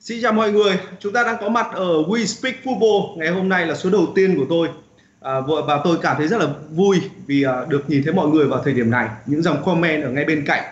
Xin chào mọi người, chúng ta đang có mặt ở We Speak Football. Ngày hôm nay là số đầu tiên của tôi à, và tôi cảm thấy rất là vui vì à, được nhìn thấy mọi người vào thời điểm này. Những dòng comment ở ngay bên cạnh.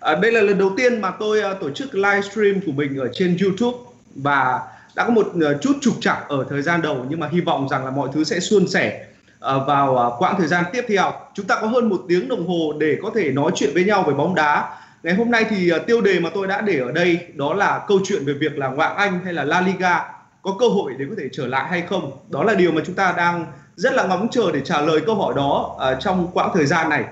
À, đây là lần đầu tiên mà tôi à, tổ chức livestream của mình ở trên YouTube và đã có một à, chút trục trặc ở thời gian đầu nhưng mà hy vọng rằng là mọi thứ sẽ suôn sẻ à, vào à, quãng thời gian tiếp theo. Chúng ta có hơn một tiếng đồng hồ để có thể nói chuyện với nhau về bóng đá Ngày hôm nay thì à, tiêu đề mà tôi đã để ở đây đó là câu chuyện về việc là ngoại Anh hay là La Liga có cơ hội để có thể trở lại hay không. Đó là điều mà chúng ta đang rất là ngóng chờ để trả lời câu hỏi đó uh, trong quãng thời gian này.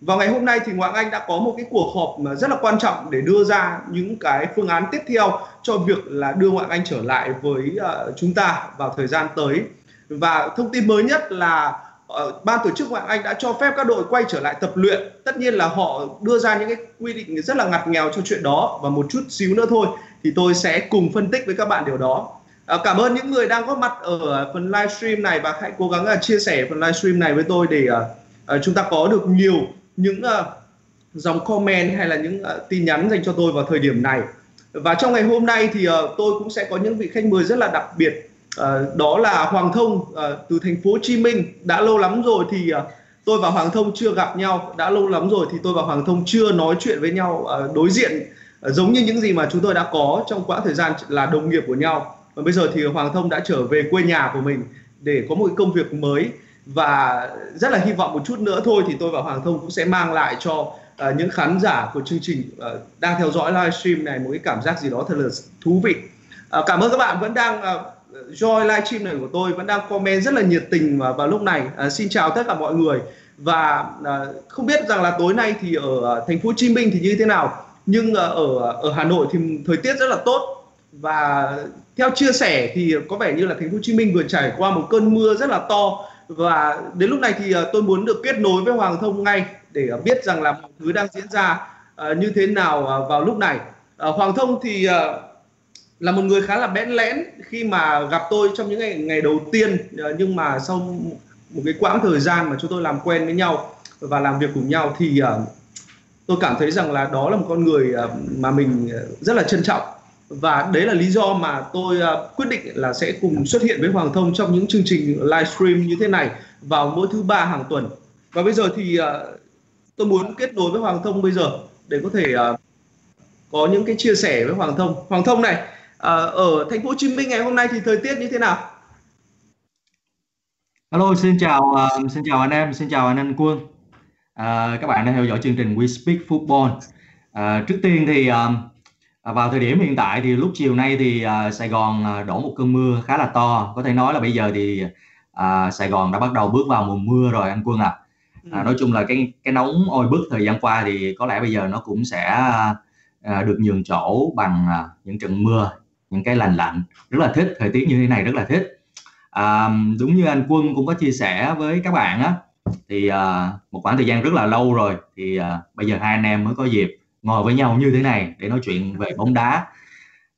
Vào ngày hôm nay thì Ngoại Anh đã có một cái cuộc họp rất là quan trọng để đưa ra những cái phương án tiếp theo cho việc là đưa Ngoại Anh trở lại với uh, chúng ta vào thời gian tới. Và thông tin mới nhất là Ờ, uh, ban tổ chức ngoại Anh đã cho phép các đội quay trở lại tập luyện. Tất nhiên là họ đưa ra những cái quy định rất là ngặt nghèo cho chuyện đó và một chút xíu nữa thôi thì tôi sẽ cùng phân tích với các bạn điều đó. À, cảm ơn những người đang có mặt ở phần livestream này và hãy cố gắng uh, chia sẻ phần livestream này với tôi để uh, uh, chúng ta có được nhiều những uh, dòng comment hay là những uh, tin nhắn dành cho tôi vào thời điểm này. Và trong ngày hôm nay thì uh, tôi cũng sẽ có những vị khách mời rất là đặc biệt à, đó là Hoàng Thông à, từ thành phố Hồ Chí Minh. Đã lâu lắm rồi thì à, tôi và Hoàng Thông chưa gặp nhau. Đã lâu lắm rồi thì tôi và Hoàng Thông chưa nói chuyện với nhau à, đối diện à, giống như những gì mà chúng tôi đã có trong quãng thời gian là đồng nghiệp của nhau. Và bây giờ thì Hoàng Thông đã trở về quê nhà của mình để có một công việc mới. Và rất là hy vọng một chút nữa thôi thì tôi và Hoàng Thông cũng sẽ mang lại cho uh, những khán giả của chương trình uh, đang theo dõi livestream này một cái cảm giác gì đó thật là thú vị. Uh, cảm ơn các bạn vẫn đang uh, joy livestream này của tôi vẫn đang comment rất là nhiệt tình vào, vào lúc này. À, xin chào tất cả mọi người. Và à, không biết rằng là tối nay thì ở à, thành phố Hồ Chí Minh thì như thế nào. Nhưng à, ở à, ở Hà Nội thì thời tiết rất là tốt. Và theo chia sẻ thì có vẻ như là thành phố Hồ Chí Minh vừa trải qua một cơn mưa rất là to. Và đến lúc này thì à, tôi muốn được kết nối với Hoàng Thông ngay để biết rằng là mọi thứ đang diễn ra à, như thế nào à, vào lúc này. À, Hoàng Thông thì à, là một người khá là bẽn lẽn khi mà gặp tôi trong những ngày ngày đầu tiên ờ, nhưng mà sau một cái quãng thời gian mà chúng tôi làm quen với nhau và làm việc cùng nhau thì uh, tôi cảm thấy rằng là đó là một con người uh, mà mình rất là trân trọng. Và đấy là lý do mà tôi uh, quyết định là sẽ cùng xuất hiện với Hoàng Thông trong những chương trình livestream như thế này vào mỗi thứ ba hàng tuần. Và bây giờ thì uh, tôi muốn kết nối với Hoàng Thông bây giờ để có thể uh, có những cái chia sẻ với Hoàng Thông. Hoàng Thông này ở thành phố Hồ Chí Minh ngày hôm nay thì thời tiết như thế nào? Hello, xin chào uh, xin chào anh em, xin chào anh anh Quân. Uh, các bạn đang theo dõi chương trình We Speak Football. Uh, trước tiên thì uh, vào thời điểm hiện tại thì lúc chiều nay thì uh, Sài Gòn uh, đổ một cơn mưa khá là to. Có thể nói là bây giờ thì uh, Sài Gòn đã bắt đầu bước vào mùa mưa rồi anh Quân ạ. À. Uh, nói chung là cái cái nóng oi bức thời gian qua thì có lẽ bây giờ nó cũng sẽ uh, được nhường chỗ bằng uh, những trận mưa những cái lành lạnh rất là thích thời tiết như thế này rất là thích. À, đúng như anh quân cũng có chia sẻ với các bạn á thì à, một khoảng thời gian rất là lâu rồi thì à, bây giờ hai anh em mới có dịp ngồi với nhau như thế này để nói chuyện về bóng đá.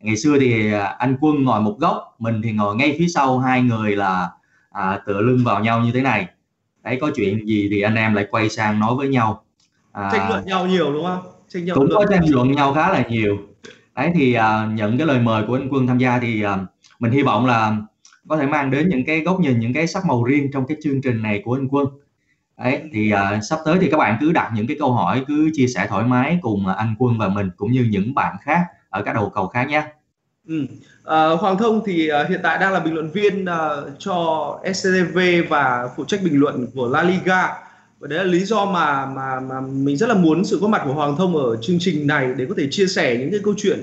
Ngày xưa thì à, anh quân ngồi một góc mình thì ngồi ngay phía sau hai người là à, tựa lưng vào nhau như thế này. Đấy có chuyện gì thì anh em lại quay sang nói với nhau. À, tranh luận nhau nhiều đúng không? Tranh cũng có tranh luận nhau khá là nhiều đấy thì uh, nhận cái lời mời của anh Quân tham gia thì uh, mình hy vọng là có thể mang đến những cái góc nhìn những cái sắc màu riêng trong cái chương trình này của anh Quân đấy thì uh, sắp tới thì các bạn cứ đặt những cái câu hỏi cứ chia sẻ thoải mái cùng anh Quân và mình cũng như những bạn khác ở các đầu cầu khác nhé Ừ. À, Hoàng Thông thì à, hiện tại đang là bình luận viên à, cho SCTV và phụ trách bình luận của La Liga và đấy là lý do mà mà mà mình rất là muốn sự có mặt của Hoàng Thông ở chương trình này để có thể chia sẻ những cái câu chuyện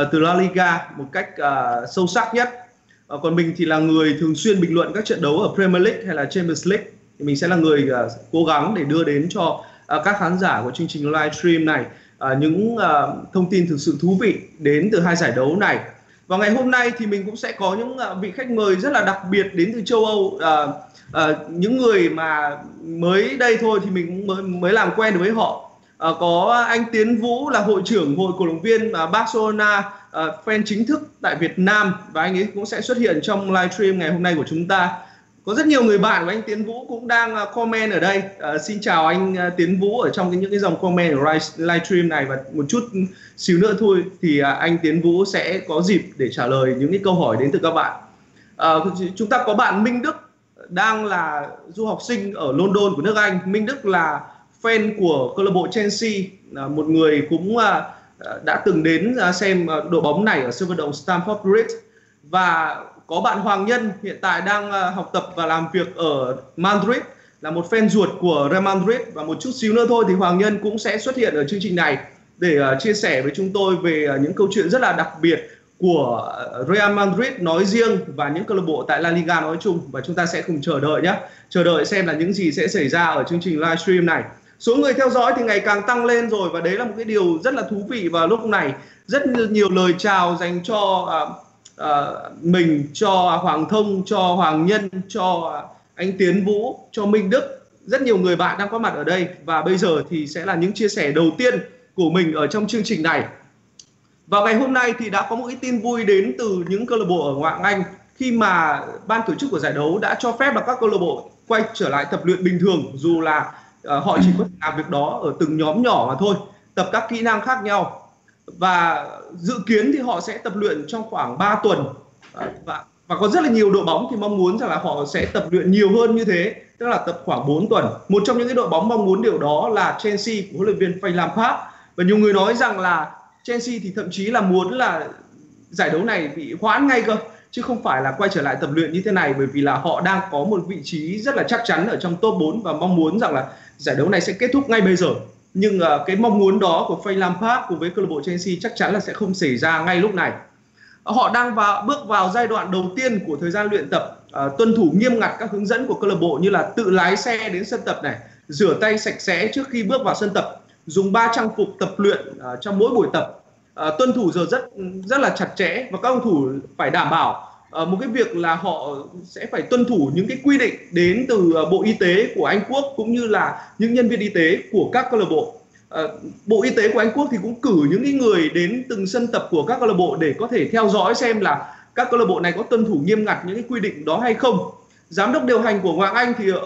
uh, từ La Liga một cách uh, sâu sắc nhất. Uh, còn mình thì là người thường xuyên bình luận các trận đấu ở Premier League hay là Champions League thì mình sẽ là người uh, cố gắng để đưa đến cho uh, các khán giả của chương trình livestream này uh, những uh, thông tin thực sự thú vị đến từ hai giải đấu này. Và ngày hôm nay thì mình cũng sẽ có những uh, vị khách mời rất là đặc biệt đến từ châu Âu uh, à, những người mà mới đây thôi thì mình cũng mới mới làm quen được với họ à, có anh Tiến Vũ là hội trưởng hội cổ động viên ờ, Barcelona à, fan chính thức tại Việt Nam và anh ấy cũng sẽ xuất hiện trong livestream ngày hôm nay của chúng ta có rất nhiều người bạn của anh Tiến Vũ cũng đang comment ở đây. Uh, xin chào anh Tiến Vũ ở trong cái, những cái dòng comment ở livestream này và một chút xíu nữa thôi thì uh, anh Tiến Vũ sẽ có dịp để trả lời những cái câu hỏi đến từ các bạn. Uh, chúng ta có bạn Minh Đức đang là du học sinh ở London của nước Anh. Minh Đức là fan của câu lạc bộ Chelsea, là một người cũng à, à, đã từng đến à, xem đội bóng này ở sân vận động Stamford Bridge. Và có bạn Hoàng Nhân hiện tại đang học tập và làm việc ở Madrid là một fan ruột của Real Madrid. Và một chút xíu nữa thôi thì Hoàng Nhân cũng sẽ xuất hiện ở chương trình này để chia sẻ với chúng tôi về những câu chuyện rất là đặc biệt của ờ, Real Madrid nói riêng và những câu lạc bộ tại La Liga nói chung. Và chúng ta sẽ cùng chờ đợi nhé. Chờ đợi xem là những gì sẽ xảy ra ở chương trình livestream này. Số người theo dõi thì ngày càng tăng lên rồi và đấy là một cái điều rất là thú vị vào lúc này. Rất nhiều lời chào dành cho uh, uh, mình cho Hoàng Thông, cho Hoàng Nhân, cho anh Tiến Vũ, cho Minh Đức, rất nhiều người bạn đang có mặt ở đây. Và bây giờ thì sẽ là những chia sẻ đầu tiên của mình ở trong chương trình này. Vào ngày hôm nay thì đã có một cái tin vui đến từ những câu lạc bộ ở ngoại hạng Anh khi mà ban tổ chức của giải đấu đã cho phép là các câu lạc bộ quay trở lại tập luyện bình thường dù là uh, họ chỉ có thể làm việc đó ở từng nhóm nhỏ mà thôi, tập các kỹ năng khác nhau. Và dự kiến thì họ sẽ tập luyện trong khoảng 3 tuần. Ờ, và và có rất là nhiều đội bóng thì mong muốn rằng là họ sẽ tập luyện nhiều hơn như thế tức là tập khoảng 4 tuần. Một trong những cái đội bóng mong muốn điều đó là Chelsea của huấn luyện viên Frank Lampard. Và nhiều người nói rằng là Chelsea thì thậm chí là muốn là giải đấu này bị hoãn ngay cơ chứ không phải là quay trở lại tập luyện như thế này bởi vì là họ đang có một vị trí rất là chắc chắn ở trong top 4 và mong muốn rằng là giải đấu này sẽ kết thúc ngay bây giờ nhưng uh, cái mong muốn đó của Frank Lampard cùng với câu lạc bộ Chelsea chắc chắn là sẽ không xảy ra ngay lúc này. Họ đang vào bước vào giai đoạn đầu tiên của thời gian luyện tập, uh, tuân thủ nghiêm ngặt các hướng dẫn của câu lạc bộ như là tự lái xe đến sân tập này, rửa tay sạch sẽ trước khi bước vào sân tập, dùng ba trang phục tập luyện uh, trong mỗi buổi tập, Ờ, tuân thủ giờ rất rất là chặt chẽ và các cầu thủ phải đảm bảo uh, một cái việc là họ sẽ phải tuân thủ những cái quy định đến từ uh, bộ y tế của Anh Quốc cũng như là những nhân viên y tế của các câu lạc bộ. Uh, bộ y tế của Anh Quốc thì cũng cử những cái người đến từng sân tập của các câu lạc bộ để có thể theo dõi xem là các câu lạc bộ này có tuân thủ nghiêm ngặt những cái quy định đó hay không. Giám đốc điều hành của Hoàng Anh thì uh,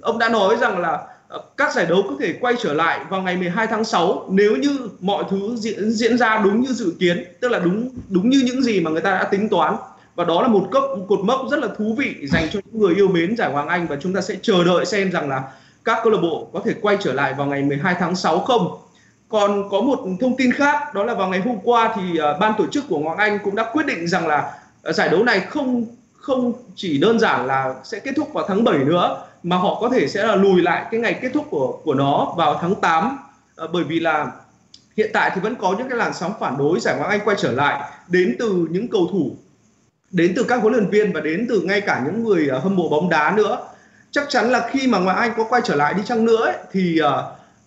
ông đã nói rằng là Ờ, các giải đấu có thể quay trở lại vào ngày 12 tháng 6 nếu như mọi thứ diễn diễn ra đúng như dự kiến tức là đúng đúng như những gì mà người ta đã tính toán và đó là một cốc cột mốc rất là thú vị dành cho những người yêu mến giải Hoàng Anh và chúng ta sẽ chờ đợi xem rằng là các câu lạc bộ có thể quay trở lại vào ngày 12 tháng 6 không. Còn có một thông tin khác đó là vào ngày hôm qua thì uh, ban tổ chức của Hoàng Anh cũng đã quyết định rằng là uh, giải đấu này không không chỉ đơn giản là sẽ kết thúc vào tháng 7 nữa mà họ có thể sẽ là lùi lại cái ngày kết thúc của của nó vào tháng 8 à, ờ, bởi vì là hiện tại thì vẫn có những cái làn sóng phản đối giải Ngoại Anh quay trở lại đến từ những cầu thủ đến từ các huấn luyện viên và đến từ ngay cả những người uh, hâm mộ bóng đá nữa. Chắc chắn là khi mà ngoại anh có quay trở lại đi chăng nữa ấy, thì uh,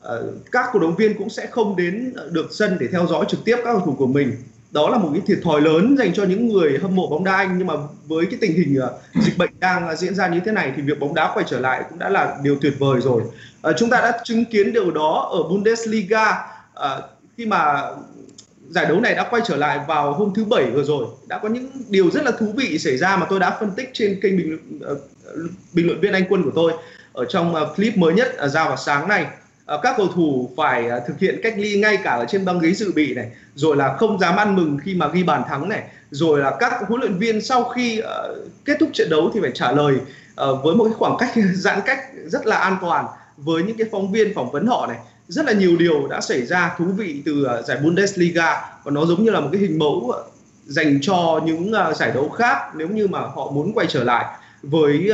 uh, các cổ động viên cũng sẽ không đến được sân để theo dõi trực tiếp các cầu thủ của mình đó là một cái thiệt thòi lớn dành cho những người hâm mộ bóng đá anh. Nhưng mà với cái tình hình uh, dịch bệnh đang ờ, diễn ra như thế này thì việc bóng đá quay trở lại cũng đã là điều tuyệt vời rồi. Uh, chúng ta đã chứng kiến điều đó ở Bundesliga. Uh, khi mà giải đấu này đã quay trở lại vào hôm thứ bảy vừa rồi đã có những điều rất là thú vị xảy ra mà tôi đã phân tích trên kênh bình uh, bình luận viên anh quân của tôi ở trong uh, clip mới nhất uh, ra vào sáng nay. uh, Ờ, các cầu thủ phải ờ, thực hiện cách ly ngay cả ở trên băng ghế dự bị này, rồi là không dám ăn mừng khi mà ghi bàn thắng này, rồi là các huấn luyện viên sau khi ờ, kết thúc trận đấu thì phải trả lời với một cái khoảng cách, giãn cách rất là an toàn với những cái phóng viên phỏng vấn họ này. Rất là nhiều điều đã xảy ra thú vị từ giải Bundesliga và nó giống như là một cái hình mẫu dành cho những giải đấu khác nếu như mà họ muốn quay trở lại với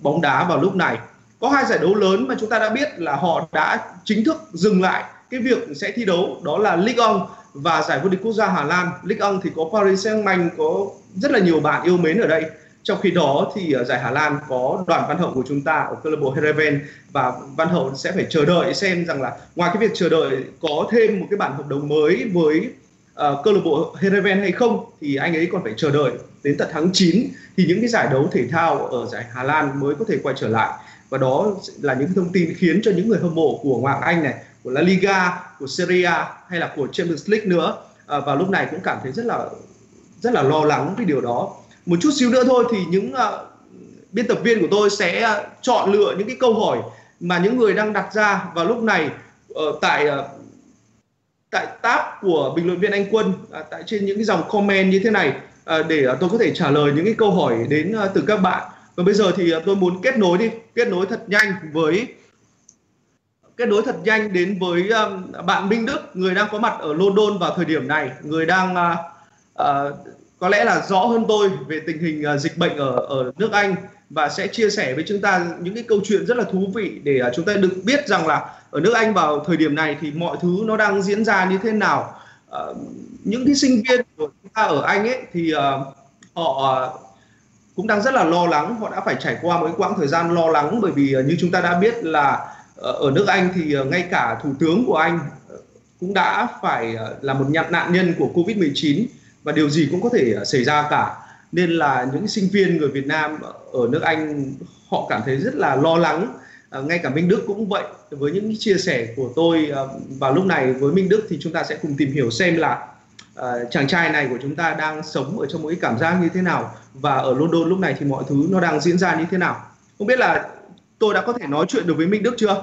bóng đá vào lúc này có hai giải đấu lớn mà chúng ta đã biết là họ đã chính thức dừng lại cái việc sẽ thi đấu đó là Ligue 1 và giải vô địch quốc gia Hà Lan. Ligue 1 thì có Paris Saint-Germain có rất là nhiều bạn yêu mến ở đây. Trong khi đó thì ở giải Hà Lan có đoàn Văn Hậu của chúng ta ở câu lạc bộ Heerenveen và Văn Hậu sẽ phải chờ đợi xem rằng là ngoài cái việc chờ đợi có thêm một cái bản hợp đồng mới với uh, câu lạc bộ Heerenveen hay không thì anh ấy còn phải chờ đợi đến tận tháng 9 thì những cái giải đấu thể thao ở giải Hà Lan mới có thể quay trở lại và đó là những thông tin khiến cho những người hâm mộ của Hoàng Anh này, của La Liga, của Serie A hay là của Champions League nữa à, vào lúc này cũng cảm thấy rất là rất là lo lắng cái điều đó. Một chút xíu nữa thôi thì những uh, biên tập viên của tôi sẽ à, chọn lựa những cái câu hỏi mà những người đang đặt ra vào lúc này uh, tại à, tại tab của bình luận viên anh Quân tại trên những cái dòng comment như thế này. Để tôi có thể trả lời những cái câu hỏi đến từ các bạn còn bây giờ thì à, tôi muốn kết nối đi kết nối thật nhanh với kết nối thật nhanh đến với à, bạn Minh Đức người đang có mặt ở London vào thời điểm này. Người đang uh, có lẽ là rõ hơn tôi về tình hình dịch bệnh ở ở nước Anh và sẽ chia sẻ với chúng ta những cái câu chuyện rất là thú vị để chúng ta được biết rằng là ở nước Anh vào thời điểm này thì mọi thứ nó đang diễn ra như thế nào. Uh, những cái sinh viên của chúng ta ở Anh ấy thì uh, họ cũng đang rất là lo lắng, họ đã phải trải qua một cái quãng thời gian lo lắng bởi vì ờ, như chúng ta đã biết là ờ, ở nước Anh thì ờ, ngay cả thủ tướng của Anh cũng đã phải là một nạn nhân của Covid-19 và điều gì cũng có thể xảy ra cả. Nên là những sinh viên người Việt Nam ở nước Anh, họ cảm thấy rất là lo lắng. Ngay cả Minh Đức cũng vậy. Với những chia sẻ của tôi vào lúc này với Minh Đức thì chúng ta sẽ cùng tìm hiểu xem là uh, chàng trai này của chúng ta đang sống ở trong một cái cảm giác như thế nào? Và ở London lúc này thì mọi thứ nó đang diễn ra như thế nào? Không biết là tôi đã có thể nói chuyện được với Minh Đức chưa?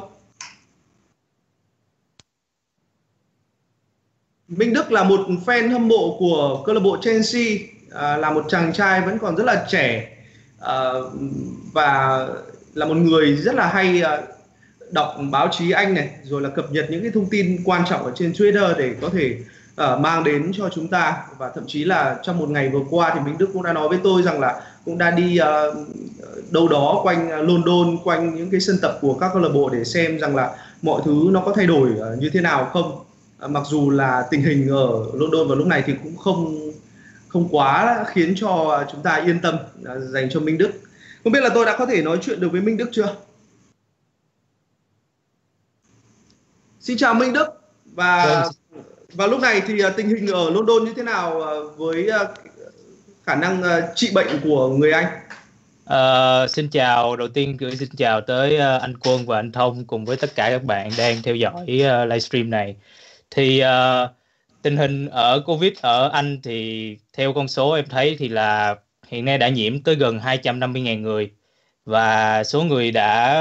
Minh Đức là một fan hâm mộ của câu lạc bộ Chelsea, à, là một chàng trai vẫn còn rất là trẻ. À, và là một người rất là hay à, đọc báo chí Anh này, rồi là cập nhật những cái thông tin quan trọng ở trên Twitter để có thể uh, mang đến cho chúng ta và thậm chí là trong một ngày vừa qua thì Minh Đức cũng đã nói với tôi rằng là cũng đã đi uh, đâu đó quanh ờ, London, quanh những cái sân tập của các câu lạc bộ để xem rằng là mọi thứ nó có thay đổi uh, như thế nào không mặc dù là tình hình ở London vào lúc này thì cũng không không quá khiến cho chúng ta yên tâm dành cho Minh Đức. Không biết là tôi đã có thể nói chuyện được với Minh Đức chưa? Xin chào Minh Đức và vâng và lúc này thì à, tình hình ở London như thế nào à, với à, khả năng trị bệnh của người Anh? Uh, xin chào, đầu tiên gửi xin chào tới uh, anh Quân và anh Thông cùng với tất cả các bạn đang theo dõi uh, livestream này thì uh, tình hình ở covid ở Anh thì theo con số em thấy thì là hiện nay đã nhiễm tới gần 250.000 người và số người đã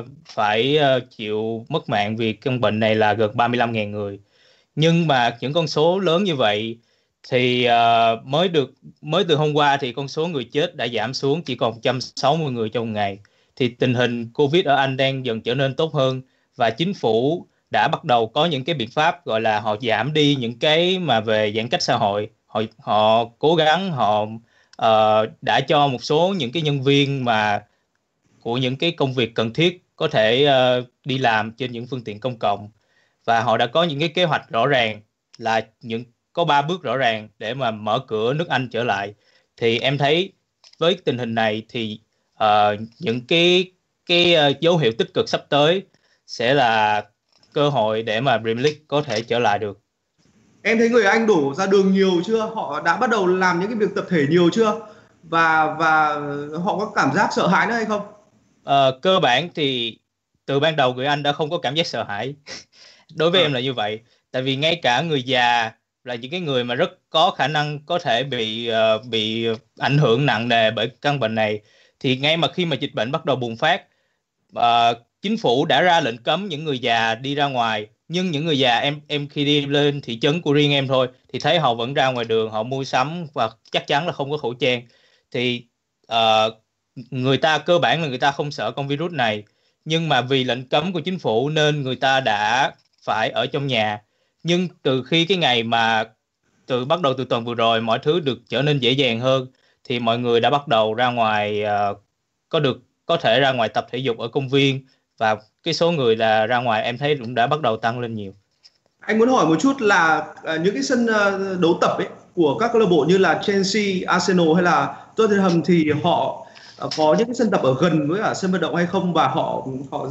uh, phải uh, chịu mất mạng vì căn bệnh này là gần 35.000 người. Nhưng mà những con số lớn như vậy thì uh, mới được mới từ hôm qua thì con số người chết đã giảm xuống chỉ còn 160 người trong ngày. Thì tình hình Covid ở Anh đang dần trở nên tốt hơn và chính phủ đã bắt đầu có những cái biện pháp gọi là họ giảm đi những cái mà về giãn cách xã hội họ họ cố gắng họ uh, đã cho một số những cái nhân viên mà của những cái công việc cần thiết có thể uh, đi làm trên những phương tiện công cộng và họ đã có những cái kế hoạch rõ ràng là những có ba bước rõ ràng để mà mở cửa nước Anh trở lại thì em thấy với tình hình này thì uh, những cái cái uh, dấu hiệu tích cực sắp tới sẽ là cơ hội để mà Premier League có thể trở lại được. Em thấy người Anh đổ ra đường nhiều chưa? Họ đã bắt đầu làm những cái việc tập thể nhiều chưa? Và và họ có cảm giác sợ hãi nữa hay không? Ờ, cơ bản thì từ ban đầu người Anh đã không có cảm giác sợ hãi. Đối với à. em là như vậy. Tại vì ngay cả người già là những cái người mà rất có khả năng có thể bị uh, bị ảnh hưởng nặng nề bởi căn bệnh này thì ngay mà khi mà dịch bệnh bắt đầu bùng phát uh, chính phủ đã ra lệnh cấm những người già đi ra ngoài nhưng những người già em em khi đi lên thị trấn của riêng em thôi thì thấy họ vẫn ra ngoài đường họ mua sắm và chắc chắn là không có khẩu trang thì uh, người ta cơ bản là người ta không sợ con virus này nhưng mà vì lệnh cấm của chính phủ nên người ta đã phải ở trong nhà. Nhưng từ khi cái ngày mà từ bắt đầu từ tuần vừa rồi mọi thứ được trở nên dễ dàng hơn thì mọi người đã bắt đầu ra ngoài uh, có được có thể ra ngoài tập thể dục ở công viên. Và cái số người là ra ngoài em thấy cũng đã bắt đầu tăng lên nhiều. Anh muốn hỏi một chút là uh, những cái sân uh, đấu tập ấy của các câu lạc bộ như là Chelsea, Arsenal hay là Tottenham thì họ uh, có những cái sân tập ở gần với cả sân vận động hay không? Và họ họ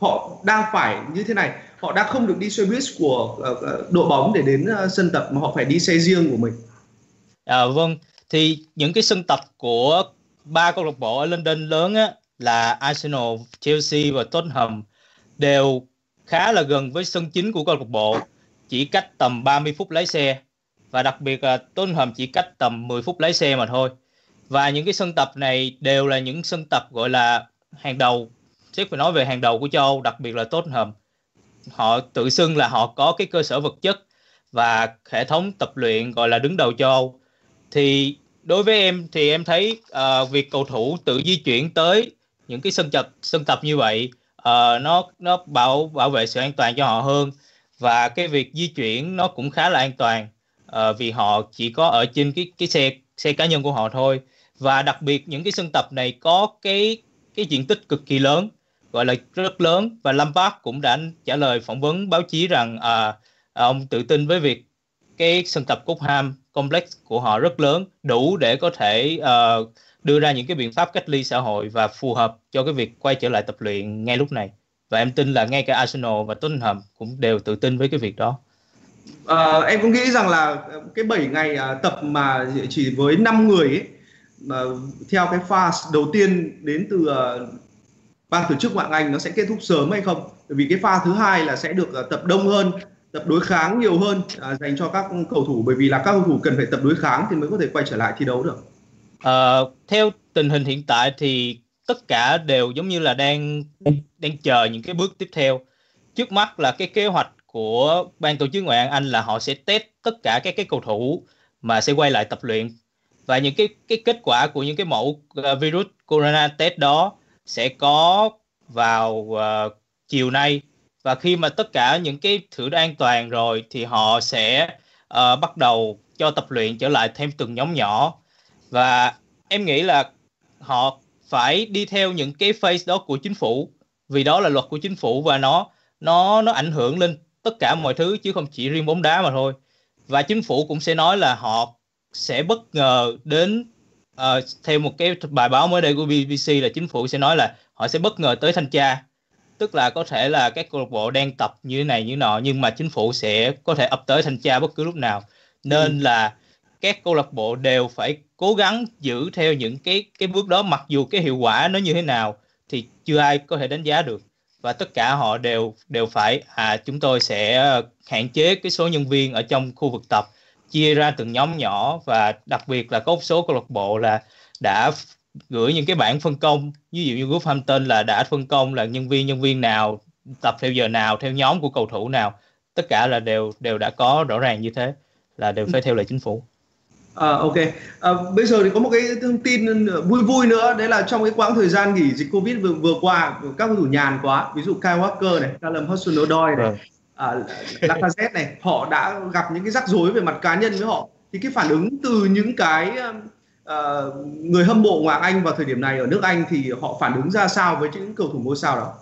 họ đang phải như thế này họ đã không được đi xe buýt của uh, đội bóng để đến uh, sân tập mà họ phải đi xe riêng của mình. À, vâng thì những cái sân tập của ba câu lạc bộ ở London lớn á là Arsenal, Chelsea và Tottenham đều khá là gần với sân chính của câu lạc bộ, chỉ cách tầm 30 phút lái xe và đặc biệt là Tottenham chỉ cách tầm 10 phút lái xe mà thôi. và những cái sân tập này đều là những sân tập gọi là hàng đầu xét phải nói về hàng đầu của châu Âu đặc biệt là Tottenham họ tự xưng là họ có cái cơ sở vật chất và hệ thống tập luyện gọi là đứng đầu châu Âu. Thì đối với em thì em thấy uh, việc cầu thủ tự di chuyển tới những cái sân tập sân tập như vậy uh, nó nó bảo bảo vệ sự an toàn cho họ hơn và cái việc di chuyển nó cũng khá là an toàn uh, vì họ chỉ có ở trên cái cái xe xe cá nhân của họ thôi. Và đặc biệt những cái sân tập này có cái cái diện tích cực kỳ lớn gọi là rất lớn và Lampard cũng đã trả lời phỏng vấn báo chí rằng à, à ông tự tin với việc cái sân tập Cobham complex của họ rất lớn đủ để có thể uh, đưa ra những cái biện pháp cách ly xã hội và phù hợp cho cái việc quay trở lại tập luyện ngay lúc này và em tin là ngay cả Arsenal và Tottenham cũng đều tự tin với cái việc đó. À, em cũng nghĩ rằng là cái 7 ngày à, tập mà chỉ với 5 người ấy, mà theo cái pha đầu tiên đến từ à, ban tổ chức ngoại Anh nó sẽ kết thúc sớm hay không? Bởi vì cái pha thứ hai là sẽ được à, tập đông hơn, tập đối kháng nhiều hơn à, dành cho các cầu thủ bởi vì là các cầu thủ cần phải tập đối kháng thì mới có thể quay trở lại thi đấu được. à, theo tình hình hiện tại thì tất cả đều giống như là đang đang chờ những cái bước tiếp theo. Trước mắt là cái kế hoạch của ban tổ chức ngoại hạng Anh là họ sẽ test tất cả các cái cầu thủ mà sẽ quay lại tập luyện và những cái cái kết quả của những cái mẫu à, virus corona test đó sẽ có vào uh, chiều nay. Và khi mà tất cả những cái thử đã an toàn rồi thì họ sẽ uh, bắt đầu cho tập luyện trở lại thêm từng nhóm nhỏ. Và em nghĩ là họ phải đi theo những cái phase đó của chính phủ vì đó là luật của chính phủ và nó nó nó ảnh hưởng lên tất cả mọi thứ chứ không chỉ riêng bóng đá mà thôi. Và chính phủ cũng sẽ nói là họ sẽ bất ngờ đến uh, theo một cái bài báo mới đây của BBC là chính phủ sẽ nói là họ sẽ bất ngờ tới thanh tra. Tức là có thể là các câu lạc bộ đang tập như thế này như nọ nhưng mà chính phủ sẽ có thể ập tới thanh tra bất cứ lúc nào. Nên ừ. là các câu lạc bộ đều phải cố gắng giữ theo những cái cái bước đó mặc dù cái hiệu quả nó như thế nào thì chưa ai có thể đánh giá được. Và tất cả họ đều đều phải à chúng tôi sẽ hạn chế cái số nhân viên ở trong khu vực tập chia ra từng nhóm nhỏ và đặc biệt là có một số câu lạc bộ là đã gửi những cái bản phân công. Ví dụ như Wolverhampton là đã phân công là nhân viên nhân viên nào tập theo giờ nào theo nhóm của cầu thủ nào. Tất cả là đều đều đã có rõ ràng như thế là đều phải theo lệ chính phủ. À, ok. À, bây giờ thì có một cái thông tin vui vui nữa đấy là trong cái quãng thời gian nghỉ dịch Covid vừa, vừa qua các cầu thủ nhàn quá, ví dụ Kyle Walker này, Callum Hudson-Odoi này, à, Lacazette này, họ đã gặp những cái rắc rối về mặt cá nhân với họ. Thì cái phản ứng từ những cái uh, người hâm mộ ngoại Anh vào thời điểm này ở nước Anh thì họ phản ứng ra sao với những cầu thủ ngôi sao đó?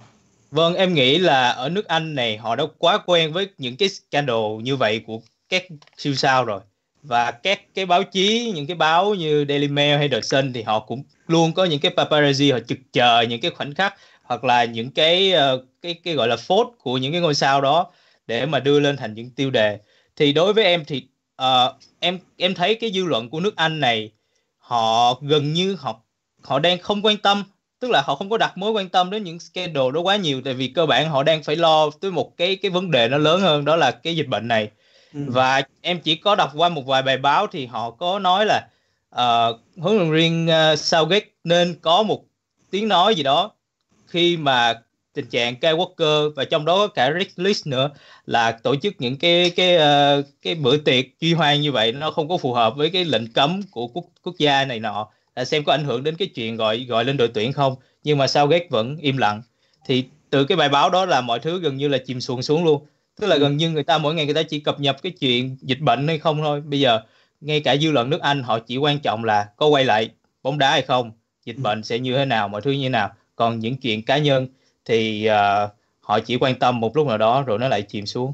Vâng, em nghĩ là ở nước Anh này họ đã quá quen với những cái scandal như vậy của các siêu sao rồi và các cái báo chí những cái báo như Daily Mail hay The Sun thì họ cũng luôn có những cái paparazzi họ trực chờ những cái khoảnh khắc hoặc là những cái uh, cái cái gọi là phốt của những cái ngôi sao đó để mà đưa lên thành những tiêu đề thì đối với em thì uh, em em thấy cái dư luận của nước Anh này họ gần như họ họ đang không quan tâm tức là họ không có đặt mối quan tâm đến những scandal đó quá nhiều tại vì cơ bản họ đang phải lo tới một cái cái vấn đề nó lớn hơn đó là cái dịch bệnh này ừ. và em chỉ có đọc qua một vài bài báo thì họ có nói là uh, huấn luyện viên uh, Southgate nên có một tiếng nói gì đó khi mà tình trạng Kyle Walker và trong đó có cả Rick List nữa là tổ chức những cái cái uh, cái bữa tiệc truy hoan như vậy. Nó không có phù hợp với cái lệnh cấm của quốc quốc gia này nọ. Là xem có ảnh hưởng đến cái chuyện gọi gọi lên đội tuyển không. Nhưng mà sao ghét vẫn im lặng. Thì từ cái bài báo đó là mọi thứ gần như là chìm xuồng xuống luôn. Tức là gần như người ta mỗi ngày người ta chỉ cập nhật cái chuyện dịch bệnh hay không thôi. Bây giờ ngay cả dư luận nước Anh họ chỉ quan trọng là có quay lại bóng đá hay không dịch bệnh sẽ như thế nào mọi thứ như thế nào. Còn những chuyện cá nhân thì uh, họ chỉ quan tâm một lúc nào đó rồi nó lại chìm xuống.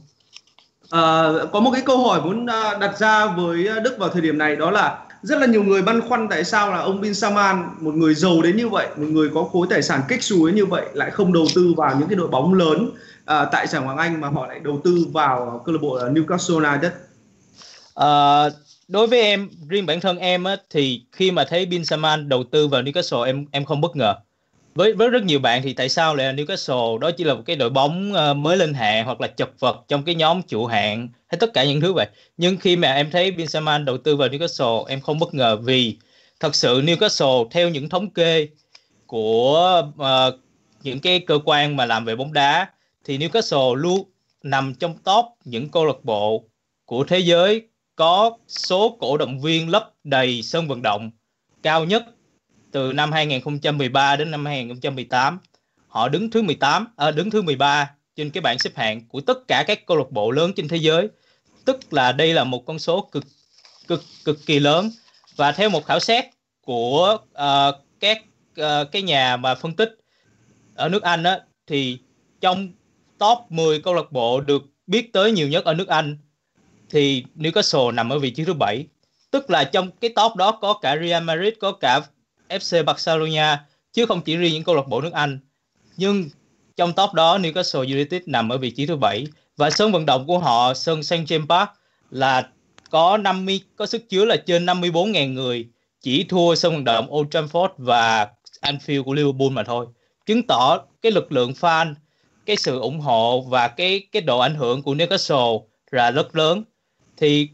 À, có một cái câu hỏi muốn đặt ra với Đức vào thời điểm này đó là rất là nhiều người băn khoăn tại sao là ông Bin Saman một người giàu đến như vậy một người có khối tài sản kích xù như vậy lại không đầu tư vào những cái đội bóng lớn à, tại giải Ngoại Anh mà họ lại đầu tư vào câu lạc bộ Newcastle United? À, đối với em riêng bản thân em á, thì khi mà thấy Bin Saman đầu tư vào Newcastle em em không bất ngờ với với rất nhiều bạn thì tại sao lại là Newcastle? Đó chỉ là một cái đội bóng ờ, mới lên hạng hoặc là chật vật trong cái nhóm trụ hạng. Hay tất cả những thứ vậy. Nhưng khi mà em thấy Benzema đầu tư vào Newcastle em không bất ngờ vì thật sự Newcastle theo những thống kê của uh, những cái cơ quan mà làm về bóng đá thì Newcastle luôn nằm trong top những câu lạc bộ của thế giới có số cổ động viên lấp đầy sân vận động cao nhất từ năm 2013 đến năm 2018. Họ đứng thứ 18, à, đứng thứ 13 trên cái bảng xếp hạng của tất cả các câu lạc bộ lớn trên thế giới. Tức là đây là một con số cực cực cực kỳ lớn và theo một khảo sát của uh, các uh, cái nhà mà phân tích ở nước Anh á thì trong top 10 câu lạc bộ được biết tới nhiều nhất ở nước Anh thì Newcastle nằm ở vị trí thứ bảy tức là trong cái top đó có cả Real Madrid có cả FC Barcelona, chứ không chỉ riêng những câu lạc bộ nước Anh. Nhưng trong top đó, Newcastle United nằm ở vị trí thứ bảy và sân vận động của họ, sân St James Park, là có 50 có sức chứa là trên 54.000 người. Chỉ thua sân vận động Old Trafford và Anfield của Liverpool mà thôi. Chứng tỏ cái lực lượng fan, cái sự ủng hộ và cái cái độ ảnh hưởng của Newcastle là rất lớn. Thì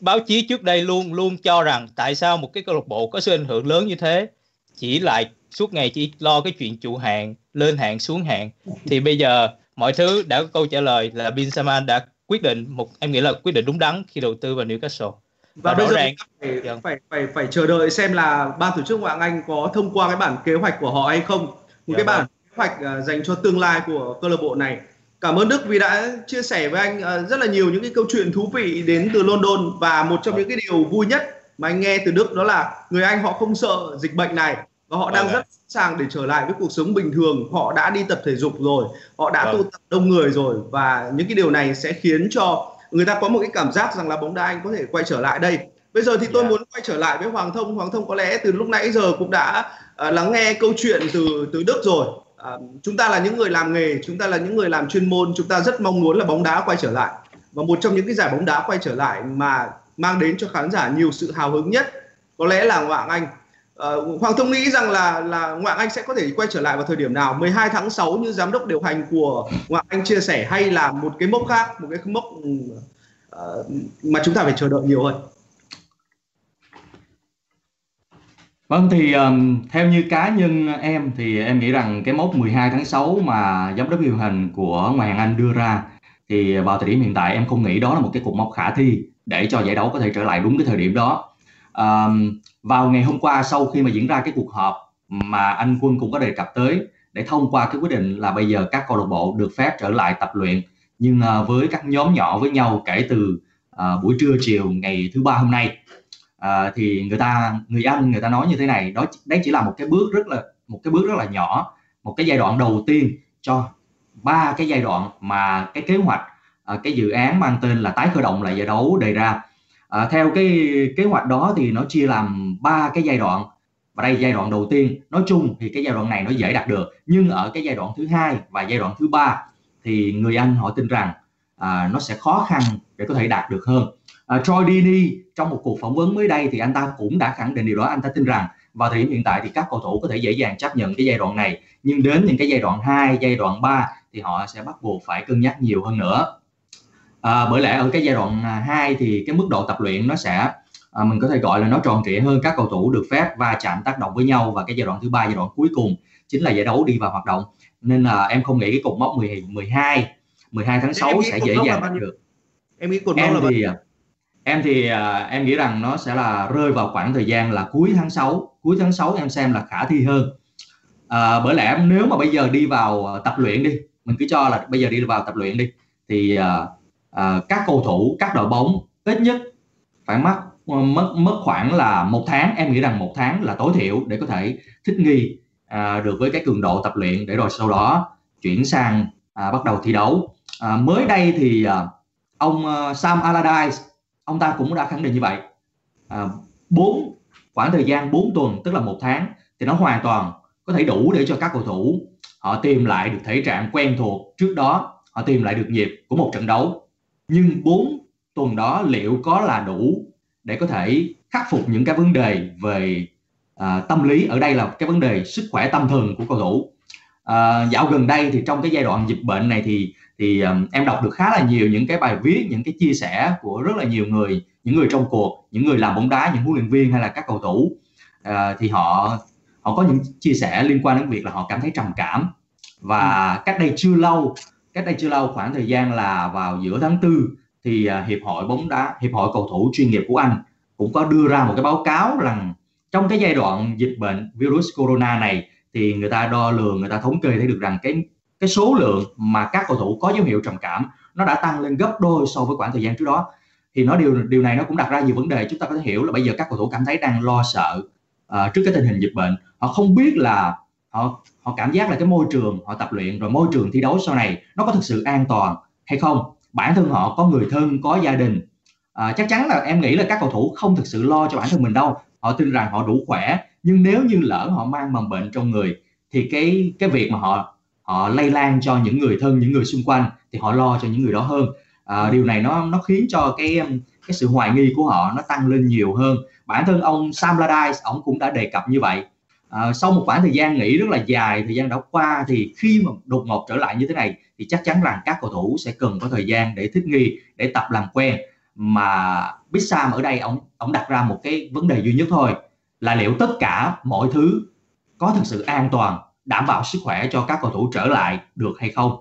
báo chí trước đây luôn luôn cho rằng tại sao một cái câu lạc bộ có sự ảnh hưởng lớn như thế? Chỉ lại suốt ngày chỉ lo cái chuyện trụ hạng lên hạng xuống hạng thì bây giờ mọi thứ đã có câu trả lời là Bin Saman đã quyết định một em nghĩ là quyết định đúng đắn khi đầu tư vào Newcastle. Và, và bây giờ ràng, phải, dạ. phải phải phải chờ đợi xem là ban tổ chức ngoại hạng Anh có thông qua cái bản kế hoạch của họ hay không. Một dạ cái bản vâng. kế hoạch uh, dành cho tương lai của câu lạc bộ này cảm ơn Đức vì đã chia sẻ với anh uh, rất là nhiều những cái câu chuyện thú vị đến từ London và một trong những cái điều vui nhất mà anh nghe từ Đức đó là người Anh họ không sợ dịch bệnh này và họ đang vâng rất sẵn sàng để trở lại với cuộc sống bình thường. Họ đã đi tập thể dục rồi họ đã tụ tập đông người rồi và những cái điều này sẽ khiến cho người ta có một cái cảm giác rằng là bóng đá anh có thể quay trở lại đây. Bây giờ thì tôi yeah. muốn quay trở lại với Hoàng Thông. Hoàng Thông có lẽ từ lúc nãy giờ cũng đã uh, lắng nghe câu chuyện từ từ Đức rồi chúng ta là những người làm nghề chúng ta là những người làm chuyên môn chúng ta rất mong muốn là bóng đá quay trở lại. Và một trong những cái giải bóng đá quay trở lại mà mang đến cho khán giả nhiều sự hào hứng nhất có lẽ là ngoại Anh. Uh, Hoàng Thông nghĩ rằng là là Ngoại Anh sẽ có thể quay trở lại vào thời điểm nào? 12 tháng 6 như giám đốc điều hành của Ngoại Anh chia sẻ hay là một cái mốc khác một cái mốc uh, mà chúng ta phải chờ đợi nhiều hơn? Vâng thì um, theo như cá nhân em thì em nghĩ rằng cái mốc 12 tháng 6 mà giám đốc điều hành của Ngoại hạng Anh đưa ra thì vào thời điểm hiện tại em không nghĩ đó là một cái cột mốc khả thi để cho giải đấu có thể trở lại đúng cái thời điểm đó. Um, vào ngày hôm qua sau khi mà diễn ra cái cuộc họp mà anh Quân cũng có đề cập tới để thông qua cái quyết định là bây giờ các câu lạc bộ được phép trở lại tập luyện nhưng uh, với các nhóm nhỏ với nhau kể từ uh, buổi trưa chiều ngày thứ ba hôm nay uh, thì người ta người Anh người ta nói như thế này đó đấy chỉ là một cái bước rất là một cái bước rất là nhỏ một cái giai đoạn đầu tiên cho ba cái giai đoạn mà cái kế hoạch uh, cái dự án mang tên là tái khởi động lại giải đấu đề ra. À, theo cái kế hoạch đó thì nó chia làm ba cái giai đoạn. Và đây giai đoạn đầu tiên. Nói chung thì cái giai đoạn này nó dễ đạt được. Nhưng ở cái giai đoạn thứ hai và giai đoạn thứ ba thì người Anh họ tin rằng à, nó sẽ khó khăn để có thể đạt được hơn à, Troy Deeney trong một cuộc phỏng vấn mới đây thì anh ta cũng đã khẳng định điều đó. Anh ta tin rằng vào thời điểm hiện tại thì các cầu thủ có thể dễ dàng chấp nhận cái giai đoạn này. Nhưng đến những cái giai đoạn 2, giai đoạn 3 thì họ sẽ bắt buộc phải cân nhắc nhiều hơn nữa. À, bởi lẽ ở cái giai đoạn 2 thì cái mức độ tập luyện nó sẽ à, mình có thể gọi là nó tròn trịa hơn. Các cầu thủ được phép va chạm tác động với nhau và cái giai đoạn thứ ba giai đoạn cuối cùng chính là giải đấu đi vào hoạt động. Nên là em không nghĩ cái cột mốc 10, 12 12 tháng 6 sẽ dễ dàng được. Em nghĩ cột mốc là thì em thì uh, em nghĩ rằng nó sẽ là rơi vào khoảng thời gian là cuối tháng 6 cuối tháng 6 em xem là khả thi hơn. Uh, bởi lẽ nếu mà bây giờ đi vào à, tập luyện đi mình cứ cho là bây giờ đi vào tập luyện đi thì uh, uh, các cầu thủ các đội bóng ít nhất phải mất ờ, mất mất khoảng là một tháng. Em nghĩ rằng một tháng là tối thiểu để có thể thích nghi uh, được với cái cường độ tập luyện để rồi sau đó chuyển sang uh, bắt đầu thi đấu. Uh, mới đây thì uh, ông uh, Sam Allardyce ông ta cũng đã khẳng định như vậy. À, bốn uh, khoảng thời gian 4 tuần tức là một tháng thì nó hoàn toàn có thể đủ để cho các cầu thủ họ tìm lại được thể trạng quen thuộc trước đó họ tìm lại được nhịp của một trận đấu. Nhưng 4 tuần đó liệu có là đủ để có thể khắc phục những cái vấn đề về à, tâm lý? Ở đây là cái vấn đề sức khỏe tâm thần của cầu thủ à, dạo gần đây thì trong cái giai đoạn dịch bệnh này thì thì um, em đọc được khá là nhiều những cái bài viết những cái chia sẻ của rất là nhiều người những người trong cuộc những người làm bóng đá những huấn luyện viên hay là các cầu thủ uh, thì họ họ có những chia sẻ liên quan đến việc là họ cảm thấy trầm cảm và ừ. cách đây chưa lâu cách đây chưa lâu khoảng thời gian là vào giữa tháng tư thì uh, hiệp hội bóng đá hiệp hội cầu thủ chuyên nghiệp của anh cũng có đưa ra một cái báo cáo rằng trong cái giai đoạn dịch bệnh virus corona này thì người ta đo lường người ta thống kê thấy được rằng cái cái số lượng mà các cầu thủ có dấu hiệu trầm cảm nó đã tăng lên gấp đôi so với khoảng thời gian trước đó. Thì nó điều điều này nó cũng đặt ra nhiều vấn đề chúng ta có thể hiểu là bây giờ các cầu thủ cảm thấy đang lo sợ uh, trước cái tình hình dịch bệnh. Họ không biết là họ họ cảm giác là cái môi trường họ tập luyện rồi môi trường thi đấu sau này nó có thực sự an toàn hay không. Bản thân họ có người thân có gia đình. À, chắc chắn là em nghĩ là các cầu thủ không thực sự lo cho bản thân mình đâu. Họ tin rằng họ đủ khỏe nhưng nếu như lỡ họ mang mầm bệnh trong người thì cái cái việc mà họ họ lây lan cho những người thân những người xung quanh thì họ lo cho những người đó hơn. À, điều này nó nó khiến cho cái um, cái sự hoài nghi của họ nó tăng lên nhiều hơn. Bản thân ông Sam Allardyce ông cũng đã đề cập như vậy. À, sau một khoảng thời gian nghỉ rất là dài thời gian đã qua thì khi mà đột ngột trở lại như thế này thì chắc chắn rằng các cầu thủ sẽ cần có thời gian để thích nghi để tập làm quen. Mà Big Sam ở đây ông ông đặt ra một cái vấn đề duy nhất thôi là liệu tất cả mọi thứ có thực sự an toàn đảm bảo sức khỏe cho các cầu thủ trở lại được hay không?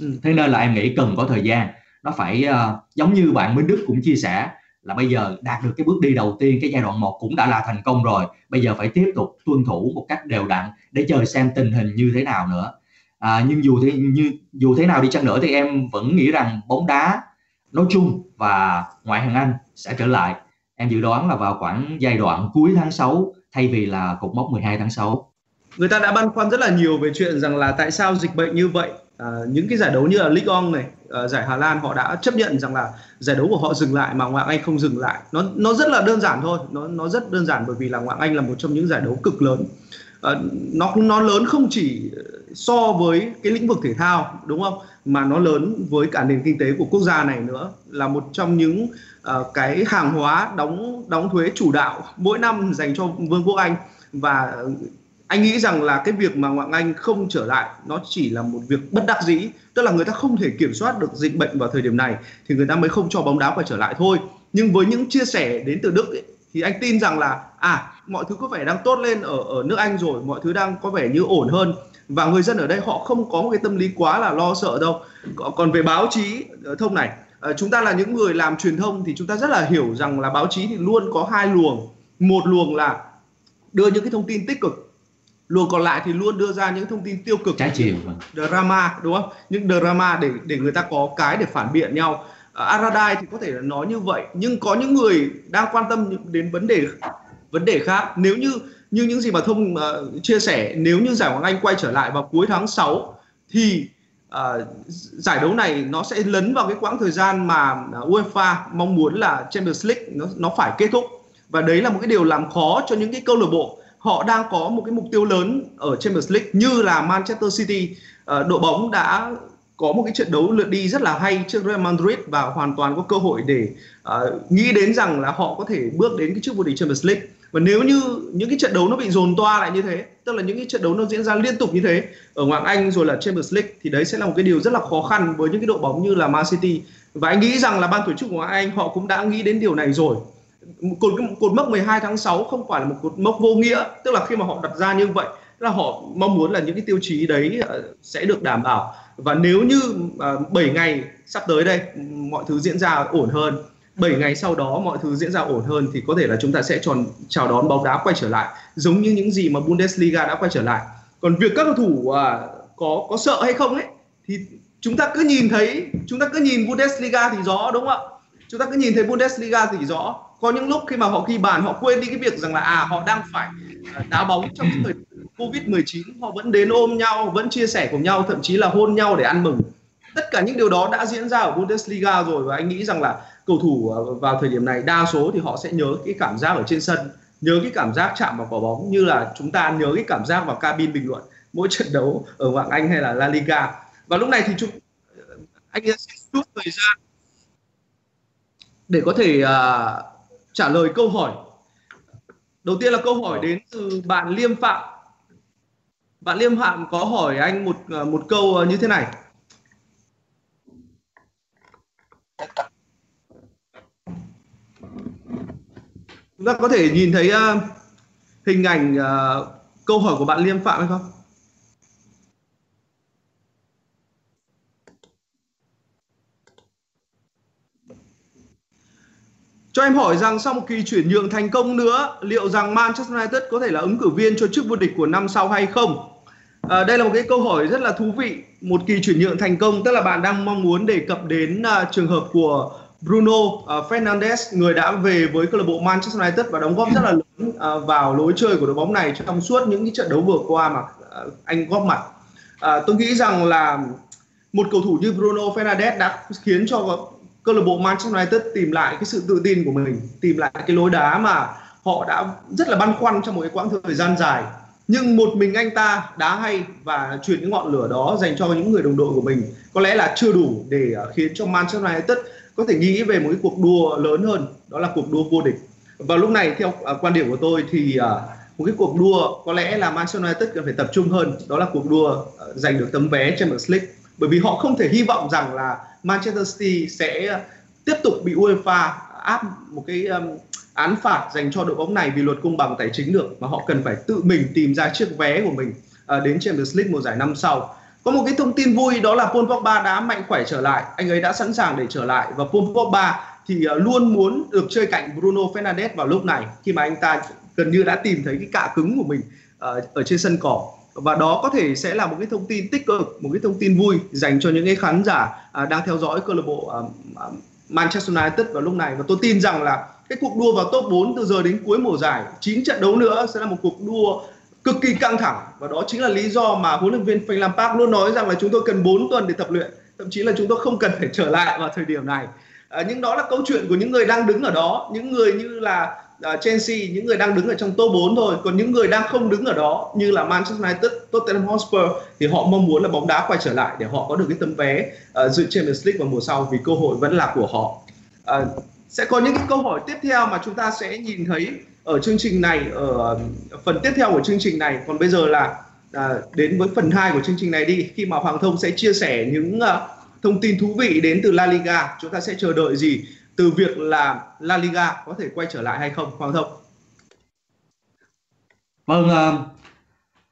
Ừ. thế nên là em nghĩ cần có thời gian. Nó phải uh, giống như bạn Minh Đức cũng chia sẻ là bây giờ đạt được cái bước đi đầu tiên cái giai đoạn 1 cũng đã là thành công rồi. Bây giờ phải tiếp tục tuân thủ một cách đều đặn để chờ xem tình hình như thế nào nữa. À, nhưng dù thế như dù thế nào đi chăng nữa thì em vẫn nghĩ rằng bóng đá nói chung và ngoại hạng Anh sẽ trở lại em dự đoán là vào khoảng giai đoạn cuối tháng 6 thay vì là cột mốc 12 tháng 6 người ta đã băn khoăn rất là nhiều về chuyện rằng là tại sao dịch bệnh như vậy. À, những cái giải đấu như là Ligue 1 này à, giải Hà Lan họ đã chấp nhận rằng là giải đấu của họ dừng lại mà ngoại Anh không dừng lại. Nó nó rất là đơn giản thôi nó nó rất đơn giản bởi vì là ngoại Anh là một trong những giải đấu cực lớn. À, nó nó lớn không chỉ so với cái lĩnh vực thể thao đúng không? Mà nó lớn với cả nền kinh tế của quốc gia này nữa là một trong những uh, cái hàng hóa đóng đóng thuế chủ đạo mỗi năm dành cho Vương quốc Anh. Và anh nghĩ rằng là cái việc mà ngoại Anh không trở lại nó chỉ là một việc bất đắc dĩ. Tức là người ta không thể kiểm soát được dịch bệnh vào thời điểm này thì người ta mới không cho bóng đá quay trở lại thôi. Nhưng với những chia sẻ đến từ Đức ấy, thì anh tin rằng là à mọi thứ có vẻ đang tốt lên ở ở nước Anh rồi mọi thứ đang có vẻ như ổn hơn. Và người dân ở đây họ không có một cái tâm lý quá là lo sợ đâu. Còn về báo chí ờ, thông này ờ, chúng ta là những người làm truyền thông thì chúng ta rất là hiểu rằng là báo chí thì luôn có hai luồng. Một luồng là đưa những cái thông tin tích cực luồng còn lại thì luôn đưa ra những thông tin tiêu cực. Trái chiều drama đúng không? Những drama để để người ta có cái để phản biện nhau Ờ, Aradai thì có thể nói như vậy nhưng có những người đang quan tâm đến vấn đề vấn đề khác. Nếu như như những gì mà thông uh, chia sẻ nếu như giải Hoàng Anh quay trở lại vào cuối tháng 6 thì uh, giải đấu này nó sẽ lấn vào cái quãng thời gian mà UEFA mong muốn là Champions League nó nó phải kết thúc. Và đấy là một cái điều làm khó cho những cái câu lạc bộ. Họ đang có một cái mục tiêu lớn ở Champions League như là Manchester City. Uh, đội bóng đã có một cái trận đấu lượt đi rất là hay trước Real Madrid và hoàn toàn có cơ hội để uh, nghĩ đến rằng là họ có thể bước đến cái chức vô địch Champions League. Và nếu như những cái trận đấu nó bị dồn toa lại như thế tức là những cái trận đấu nó diễn ra liên tục như thế ở ngoại Anh rồi là Champions League thì đấy sẽ là một cái điều rất là khó khăn với những cái đội bóng như là Man City. Và anh nghĩ rằng là ban tổ chức của ngoại Anh họ cũng đã nghĩ đến điều này rồi. Cột cột mốc 12 tháng 6 không phải là một cột mốc vô nghĩa tức là khi mà họ đặt ra như vậy là họ mong muốn là những cái tiêu chí đấy ờ, sẽ được đảm bảo và nếu như à, uh, 7 ngày sắp tới đây mọi thứ diễn ra ổn hơn 7 ngày sau đó mọi thứ diễn ra ổn hơn thì có thể là chúng ta sẽ tròn chào đón bóng đá quay trở lại giống như những gì mà Bundesliga đã quay trở lại. Còn việc các cầu thủ uh, có có sợ hay không ấy thì chúng ta cứ nhìn thấy chúng ta cứ nhìn Bundesliga thì rõ đúng không ạ? Chúng ta cứ nhìn thấy Bundesliga thì rõ. Có những lúc khi mà họ ghi bàn, họ quên đi cái việc rằng là à họ đang phải à, đá bóng trong thời covid 19 họ vẫn đến ôm nhau, vẫn chia sẻ cùng nhau, thậm chí là hôn nhau để ăn mừng. Tất cả những điều đó đã diễn ra ở Bundesliga rồi và anh nghĩ rằng là cầu thủ à, vào thời điểm này đa số thì họ sẽ nhớ cái cảm giác ở trên sân, nhớ cái cảm giác chạm vào quả bóng như là chúng ta nhớ cái cảm giác vào cabin bình luận mỗi trận đấu ở ngoại Anh hay là La Liga. Và lúc này thì chúng, anh sẽ rút thời gian để có thể uh, trả lời câu hỏi. Đầu tiên là câu hỏi đến từ bạn Liêm Phạm. Bạn Liêm Phạm có hỏi anh một à, một câu à, như thế này. Chúng ta có thể nhìn thấy uh, hình ảnh uh, câu hỏi của bạn Liêm Phạm hay không? Cho em hỏi rằng sau một kỳ chuyển nhượng thành công nữa, liệu rằng Manchester United có thể là ứng cử viên cho chức vô địch của năm sau hay không? À, đây là một cái câu hỏi rất là thú vị. Một kỳ chuyển nhượng thành công, tức là bạn đang mong muốn đề cập đến uh, trường hợp của Bruno uh, Fernandes, người đã về với câu lạc bộ Manchester United và đóng góp rất là lớn uh, vào lối chơi của đội bóng này trong suốt những cái trận đấu vừa qua mà uh, anh góp mặt. Uh, tôi nghĩ rằng là một cầu thủ như Bruno Fernandes đã khiến cho câu lạc bộ Manchester United tìm lại cái sự tự tin của mình, tìm lại cái lối đá mà họ đã rất là băn khoăn trong một cái quãng thời gian dài. Nhưng một mình anh ta đá hay và truyền cái ngọn lửa đó dành cho những người đồng đội của mình có lẽ là chưa đủ để ờ, khiến cho Manchester United có thể nghĩ về một cái cuộc đua lớn hơn, đó là cuộc đua vô địch. Và lúc này theo ờ, quan điểm của tôi thì ờ, một cái cuộc đua có lẽ là Manchester United cần phải tập trung hơn, đó là cuộc đua giành được tấm vé Champions League bởi vì họ không thể hy vọng rằng là Manchester City sẽ ờ, tiếp tục bị UEFA áp một cái um, án phạt dành cho đội bóng này vì luật công bằng tài chính được mà họ cần phải tự mình tìm ra chiếc vé của mình uh, đến Champions League mùa giải năm sau. Có một cái thông tin vui đó là Paul Pogba đã mạnh khỏe trở lại, anh ấy đã sẵn sàng để trở lại và Paul Pogba thì uh, luôn muốn được chơi cạnh Bruno Fernandes vào lúc này khi mà anh ta gần như đã tìm thấy cái cạ cứng của mình uh, ở trên sân cỏ và đó có thể sẽ là một cái thông tin tích cực một cái thông tin vui dành cho những cái khán giả à, đang theo dõi câu lạc bộ à, à, Manchester United vào lúc này. Và tôi tin rằng là cái cuộc đua vào top 4 từ giờ đến cuối mùa giải 9 trận đấu nữa sẽ là một cuộc đua cực kỳ căng thẳng. Và đó chính là lý do mà huấn luyện viên Frank Lampard luôn nói rằng là chúng tôi cần 4 tuần để tập luyện thậm chí là chúng tôi không cần phải trở lại vào thời điểm này. À, nhưng đó là câu chuyện của những người đang đứng ở đó những người như là uh, Chelsea những người đang đứng ở trong top 4 thôi. Còn những người đang không đứng ở đó như là Manchester United, Tottenham Hotspur thì họ mong muốn là bóng đá quay trở lại để họ có được cái tấm vé uh, dự Champions League vào mùa sau vì cơ hội vẫn là của họ. Uh, sẽ có những cái câu hỏi tiếp theo mà chúng ta sẽ nhìn thấy ở chương trình này ở phần tiếp theo của chương trình này. Còn bây giờ là à, đến với phần 2 của chương trình này đi. Khi mà Hoàng Thông sẽ chia sẻ những uh, thông tin thú vị đến từ La Liga chúng ta sẽ chờ đợi gì từ việc là La Liga có thể quay trở lại hay không Hoàng Thông? Vâng, à,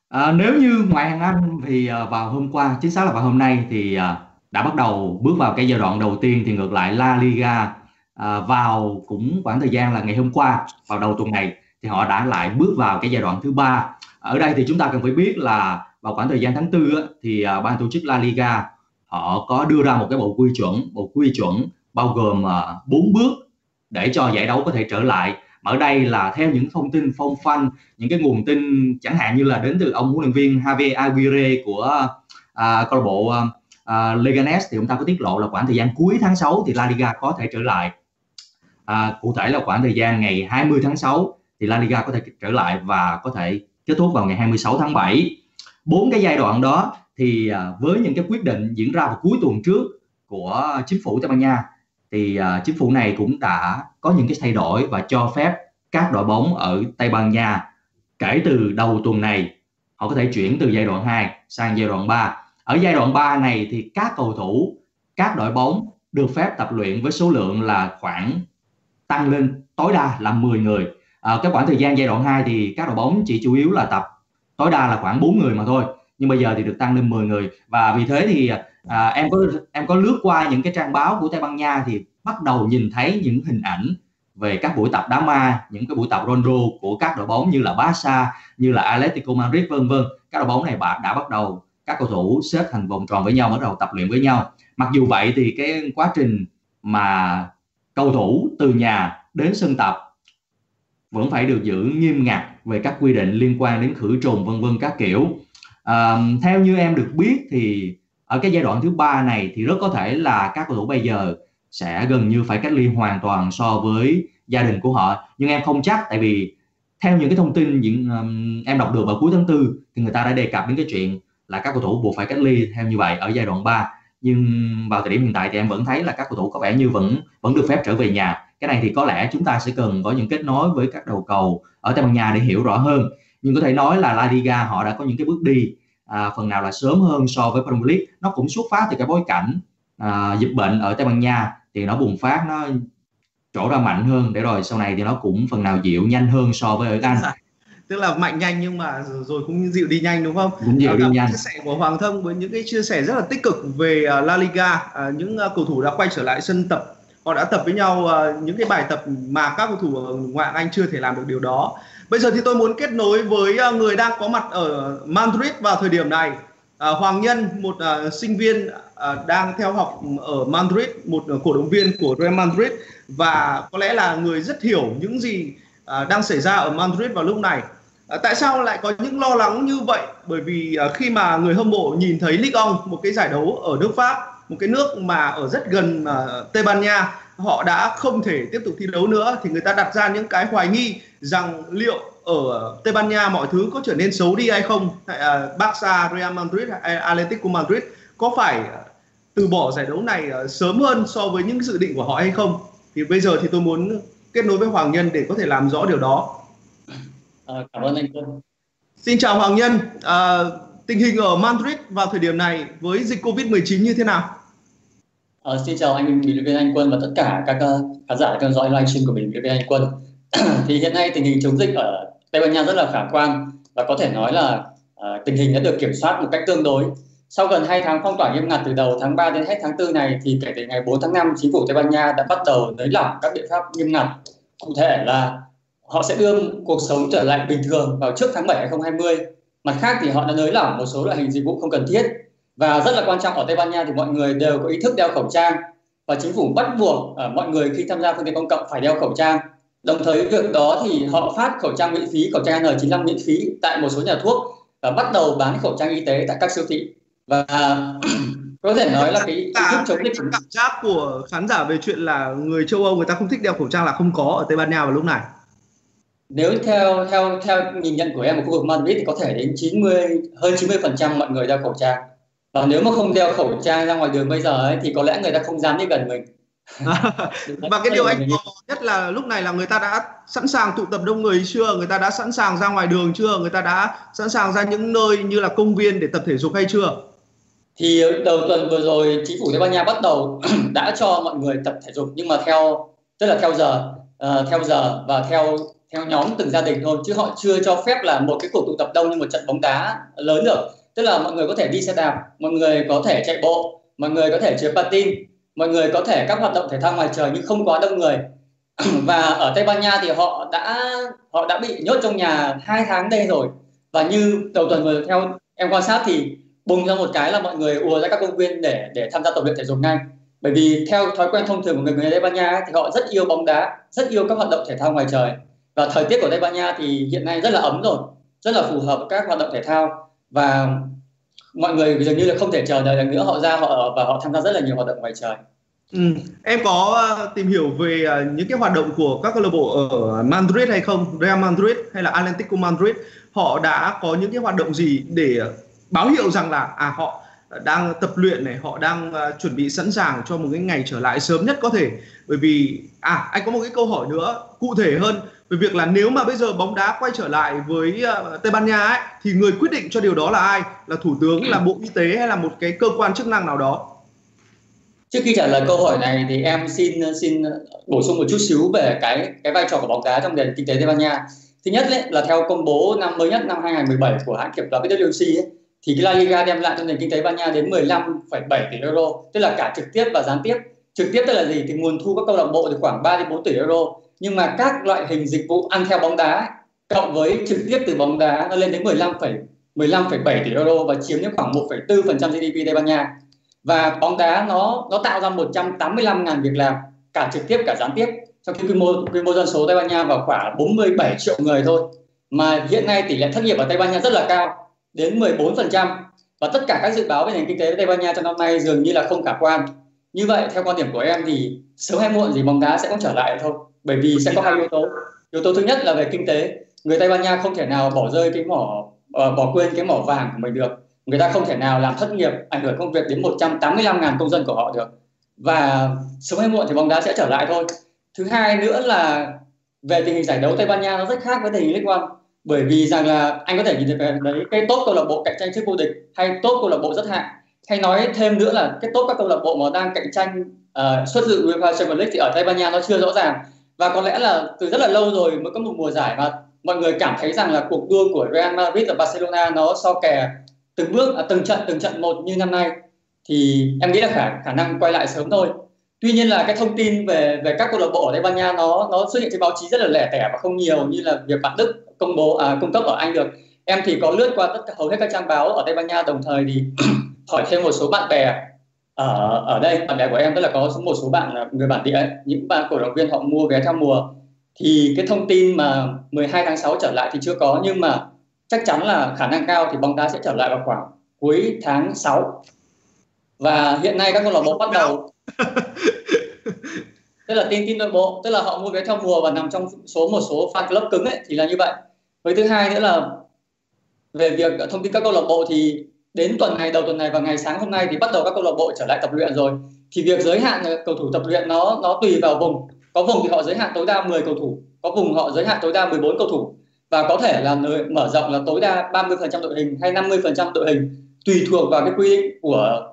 à, nếu như ngoài hạng Anh thì à, vào hôm qua, chính xác là vào hôm nay thì à, đã bắt đầu bước vào cái giai đoạn đầu tiên thì ngược lại La Liga à, vào cũng khoảng thời gian là ngày hôm qua vào đầu tuần này thì họ đã lại bước vào cái giai đoạn thứ ba. Ở đây thì chúng ta cần phải biết là vào khoảng thời gian tháng tư thì à, ban tổ chức La Liga họ có đưa ra một cái bộ quy chuẩn, bộ quy chuẩn bao gồm à, bốn bước để cho giải đấu có thể trở lại. Ở đây là theo những thông tin phong phanh những cái nguồn tin chẳng hạn như là đến từ ông huấn luyện viên Javier Aguirre của à, câu lạc bộ à, à Leganes thì ông ta có tiết lộ là khoảng thời gian cuối tháng 6 thì La Liga có thể trở lại. À, cụ thể là khoảng thời gian ngày 20 tháng 6 thì La Liga có thể trở lại và có thể kết thúc vào ngày 26 tháng 7 bốn cái giai đoạn đó thì à, với những cái quyết định diễn ra vào cuối tuần trước của chính phủ Tây Ban Nha thì uh, chính phủ này cũng đã có những cái thay đổi và cho phép các đội bóng ở Tây Ban Nha kể từ đầu tuần này họ có thể chuyển từ giai đoạn 2 sang giai đoạn 3. Ở giai đoạn 3 này thì các cầu thủ, các đội bóng được phép tập luyện với số lượng là khoảng tăng lên tối đa là 10 người. À, cái khoảng thời gian giai đoạn 2 thì các đội bóng chỉ chủ yếu là tập tối đa là khoảng 4 người mà thôi. Nhưng bây giờ thì được tăng lên 10 người và vì thế thì à, à, em có em có lướt qua những cái trang báo của Tây Ban Nha thì bắt đầu nhìn thấy những hình ảnh về các buổi tập đá ma, những cái buổi tập rondo của các đội bóng như là Barca, như là Atletico Madrid vân vân. Các đội bóng này đã bắt đầu các cầu thủ xếp thành vòng tròn với nhau bắt đầu tập luyện với nhau. Mặc dù vậy thì cái quá trình mà cầu thủ từ nhà đến sân tập vẫn phải được giữ nghiêm ngặt về các quy định liên quan đến khử trùng vân vân các kiểu. À, theo như em được biết thì ở cái giai đoạn thứ ba này thì rất có thể là các cầu thủ bây giờ sẽ gần như phải cách ly hoàn toàn so với gia đình của họ. Nhưng em không chắc tại vì theo những cái thông tin những um, em đọc được vào cuối tháng tư thì người ta đã đề cập đến cái chuyện là các cầu thủ buộc phải cách ly theo như vậy ở giai đoạn 3 nhưng vào thời điểm hiện tại thì em vẫn thấy là các cầu thủ có vẻ như vẫn vẫn được phép trở về nhà. Cái này thì có lẽ chúng ta sẽ cần có những kết nối với các đầu cầu ở Tây Ban Nha để hiểu rõ hơn. Nhưng có thể nói là La Liga họ đã có những cái bước đi à, phần nào là sớm hơn so với Premier League. Nó cũng xuất phát từ cái bối cảnh à, dịch bệnh ở Tây Ban Nha thì nó bùng phát nó trổ ra mạnh hơn. Để rồi sau này thì nó cũng phần nào dịu nhanh hơn so với ở Anh. Tức là mạnh nhanh nhưng mà rồi cũng dịu đi nhanh đúng không? Cũng dịu đi nhanh. Chia sẻ của Hoàng Thông với những cái chia sẻ rất là tích cực về La Liga, những cầu thủ đã quay trở lại sân tập họ đã tập với nhau uh, những cái bài tập mà các cầu thủ ở ngoại Anh chưa thể làm được điều đó. Bây giờ thì tôi muốn kết nối với uh, người đang có mặt ở Madrid vào thời điểm này. Uh, Hoàng Nhân, một uh, sinh viên uh, đang theo học ở Madrid, một uh, cổ động viên của Real Madrid và có lẽ là người rất hiểu những gì uh, đang xảy ra ở Madrid vào lúc này. Uh, tại sao lại có những lo lắng như vậy? Bởi vì uh, khi mà người hâm mộ nhìn thấy Ligue 1, một cái giải đấu ở nước Pháp một cái nước mà ở rất gần uh, Tây Ban Nha họ đã không thể tiếp tục thi đấu nữa thì người ta đặt ra những cái hoài nghi rằng liệu ở Tây Ban Nha mọi thứ có trở nên xấu đi hay không? Uh, Barca, Real Madrid hay Atletico Madrid có phải từ bỏ giải đấu này uh, sớm hơn so với những dự định của họ hay không? Thì bây giờ thì tôi muốn kết nối với Hoàng Nhân để có thể làm rõ điều đó. À, cảm ơn anh Xin chào Hoàng Nhân. À, tình hình ở Madrid vào thời điểm này với dịch Covid-19 như thế nào? À, xin chào anh bình luận viên Anh Quân và tất cả các uh, khán giả theo dõi livestream của bình luận viên Anh Quân. thì hiện nay tình hình chống dịch ở Tây Ban Nha rất là khả quan và có thể nói là uh, tình hình đã được kiểm soát một cách tương đối. Sau gần 2 tháng phong tỏa nghiêm ngặt từ đầu tháng 3 đến hết tháng 4 này thì kể từ ngày 4 tháng 5 chính phủ Tây Ban Nha đã bắt đầu nới lỏng các biện pháp nghiêm ngặt. Cụ thể là họ sẽ đưa cuộc sống trở lại bình thường vào trước tháng 7 2020 mặt khác thì họ đã nới lỏng một số loại hình dịch vụ không cần thiết và rất là quan trọng ở Tây Ban Nha thì mọi người đều có ý thức đeo khẩu trang. Và chính phủ bắt buộc uh, mọi người khi tham gia phương tiện công cộng phải đeo khẩu trang. Đồng thời việc đó thì họ phát khẩu trang miễn phí khẩu trang N95 miễn phí tại một số nhà thuốc và bắt đầu bán khẩu trang y tế tại các siêu thị. Và có thể nói là cái ý thức chống dịch cảm giác của khán giả về chuyện là người châu Âu người ta không thích đeo khẩu trang là không có ở Tây Ban Nha vào lúc này. Nếu theo theo theo nhìn nhận của em ở khu vực Madrid thì có thể đến 90 hơn 90 phần trăm mọi người đeo khẩu trang và nếu mà không đeo khẩu trang ra ngoài đường bây giờ ấy, thì có lẽ người ta không dám đi gần mình. Và cái điều anh có nhất là lúc này là người ta đã sẵn sàng tụ tập đông người chưa? Người ta đã sẵn sàng ra ngoài đường chưa? Người ta đã sẵn sàng ra những nơi như là công viên để tập thể dục hay chưa? Thì đầu tuần vừa rồi chính phủ Tây Ban Nha bắt đầu đã cho mọi người tập thể dục nhưng mà theo tức là theo giờ uh, theo giờ và theo theo nhóm từng gia đình thôi chứ họ chưa cho phép là một cái cuộc tụ tập đông như một trận bóng đá lớn được tức là mọi người có thể đi xe đạp, mọi người có thể chạy bộ, mọi người có thể chơi patin, mọi người có thể các hoạt động thể thao ngoài trời nhưng không quá đông người. Và ở Tây Ban Nha thì họ đã họ đã bị nhốt trong nhà hai tháng đây rồi. Và như đầu tuần vừa theo em quan sát thì bùng ra một cái là mọi người ùa ra các công viên để để tham gia tập luyện thể dục ngay bởi vì theo thói quen thông thường của người người Tây Ban Nha thì họ rất yêu bóng đá, rất yêu các hoạt động thể thao ngoài trời. Và thời tiết của Tây Ban Nha thì hiện nay rất là ấm rồi, rất là phù hợp với các hoạt động thể thao và mọi người dường như là không thể chờ đợi được nữa họ ra họ và họ tham gia rất là nhiều hoạt động ngoài trời Ừ. Em có ờ, tìm hiểu về ờ, những cái hoạt động của các câu lạc bộ ở Madrid hay không? Real Madrid hay là Atlético Madrid họ đã có những cái hoạt động gì để báo hiệu rằng là à họ đang tập luyện này, họ đang ờ, chuẩn bị sẵn sàng cho một cái ngày trở lại sớm nhất có thể. Bởi vì à anh có một cái câu hỏi nữa cụ thể hơn về việc là nếu mà bây giờ bóng đá quay trở lại với uh, Tây Ban Nha ấy thì người quyết định cho điều đó là ai? Là thủ tướng, là bộ y tế hay là một cái cơ quan chức năng nào đó? Trước khi trả lời câu hỏi này thì em xin ờ, xin ờ, bổ sung một chút xíu về cái cái vai trò của bóng đá trong nền kinh tế Tây Ban Nha. Thứ nhất ấy, là theo công bố năm mới nhất năm 2017 của hãng kiểm toán PwC ấy, thì cái La Liga đem lại cho nền kinh tế Ban Nha đến 15,7 tỷ euro, tức là cả trực tiếp và gián tiếp. Trực tiếp tức là gì? Thì nguồn thu các câu lạc bộ thì khoảng 3 đến 4 tỷ euro, nhưng mà các loại hình dịch vụ ăn theo bóng đá cộng với trực tiếp từ bóng đá nó lên đến 15, 15,7 tỷ euro và chiếm đến khoảng 1,4% GDP Tây Ban Nha. Và bóng đá nó nó tạo ra 185.000 việc làm cả trực tiếp cả gián tiếp trong khi quy mô quy mô dân số Tây Ban Nha vào khoảng 47 triệu người thôi mà hiện nay tỷ lệ thất nghiệp ở Tây Ban Nha rất là cao đến 14% và tất cả các dự báo về nền kinh tế Tây Ban Nha trong năm nay dường như là không khả quan. Như vậy theo quan điểm của em thì sớm hay muộn gì bóng đá sẽ cũng trở lại thôi bởi vì sẽ có hai yếu tố. Yếu tố thứ nhất là về kinh tế, người Tây Ban Nha không thể nào bỏ rơi cái mỏ uh, bỏ quên cái mỏ vàng của mình được. Người ta không thể nào làm thất nghiệp ảnh hưởng công việc đến 185.000 công dân của họ được. Và sớm hay muộn thì bóng đá sẽ trở lại thôi. Thứ hai nữa là về tình hình giải đấu Tây Ban Nha nó rất khác với tình hình League One bởi vì rằng là anh có thể nhìn thấy đấy cái tốt câu lạc bộ cạnh tranh trước vô địch hay tốt câu lạc bộ rất hạng hay nói thêm nữa là cái tốt các câu lạc bộ mà đang cạnh tranh uh, xuất dự UEFA Champions League thì ở Tây Ban Nha nó chưa rõ ràng và có lẽ là từ rất là lâu rồi mới có một mùa giải mà mọi người cảm thấy rằng là cuộc đua của Real Madrid và Barcelona nó so kè từng bước à, từng trận từng trận một như năm nay. Thì em nghĩ là khả khả năng quay lại sớm thôi. Tuy nhiên là cái thông tin về về các câu lạc bộ ở Tây Ban Nha nó nó xuất hiện trên báo chí rất là lẻ tẻ và không nhiều như là việc bạn Đức công bố à, cung cấp ở Anh được. Em thì có lướt qua tất cả hầu hết các trang báo ở Tây Ban Nha. Đồng thời thì hỏi thêm một số bạn bè ở ở đây bạn bè của em tức là có một số bạn là người bản địa những bạn cổ động viên họ mua vé theo mùa. Thì cái thông tin mà 12 tháng 6 trở lại thì chưa có nhưng mà chắc chắn là khả năng cao thì bóng đá sẽ trở lại vào khoảng cuối tháng 6 và hiện nay các câu lạc bộ bắt đầu tức là tin tin nội bộ tức là họ mua vé theo mùa và nằm trong số một số fan club cứng ấy thì là như vậy. Với thứ hai nữa là về việc thông tin các câu lạc bộ thì đến tuần này đầu tuần này và ngày sáng hôm nay thì bắt đầu các câu lạc bộ trở lại tập luyện rồi. Thì việc giới hạn ờ, cầu thủ tập luyện nó nó tùy vào vùng. Có vùng thì họ giới hạn tối đa 10 cầu thủ có vùng họ giới hạn tối đa 14 cầu thủ. Và có thể là mở rộng là tối đa 30% đội hình hay 50% đội hình tùy thuộc vào cái quy định của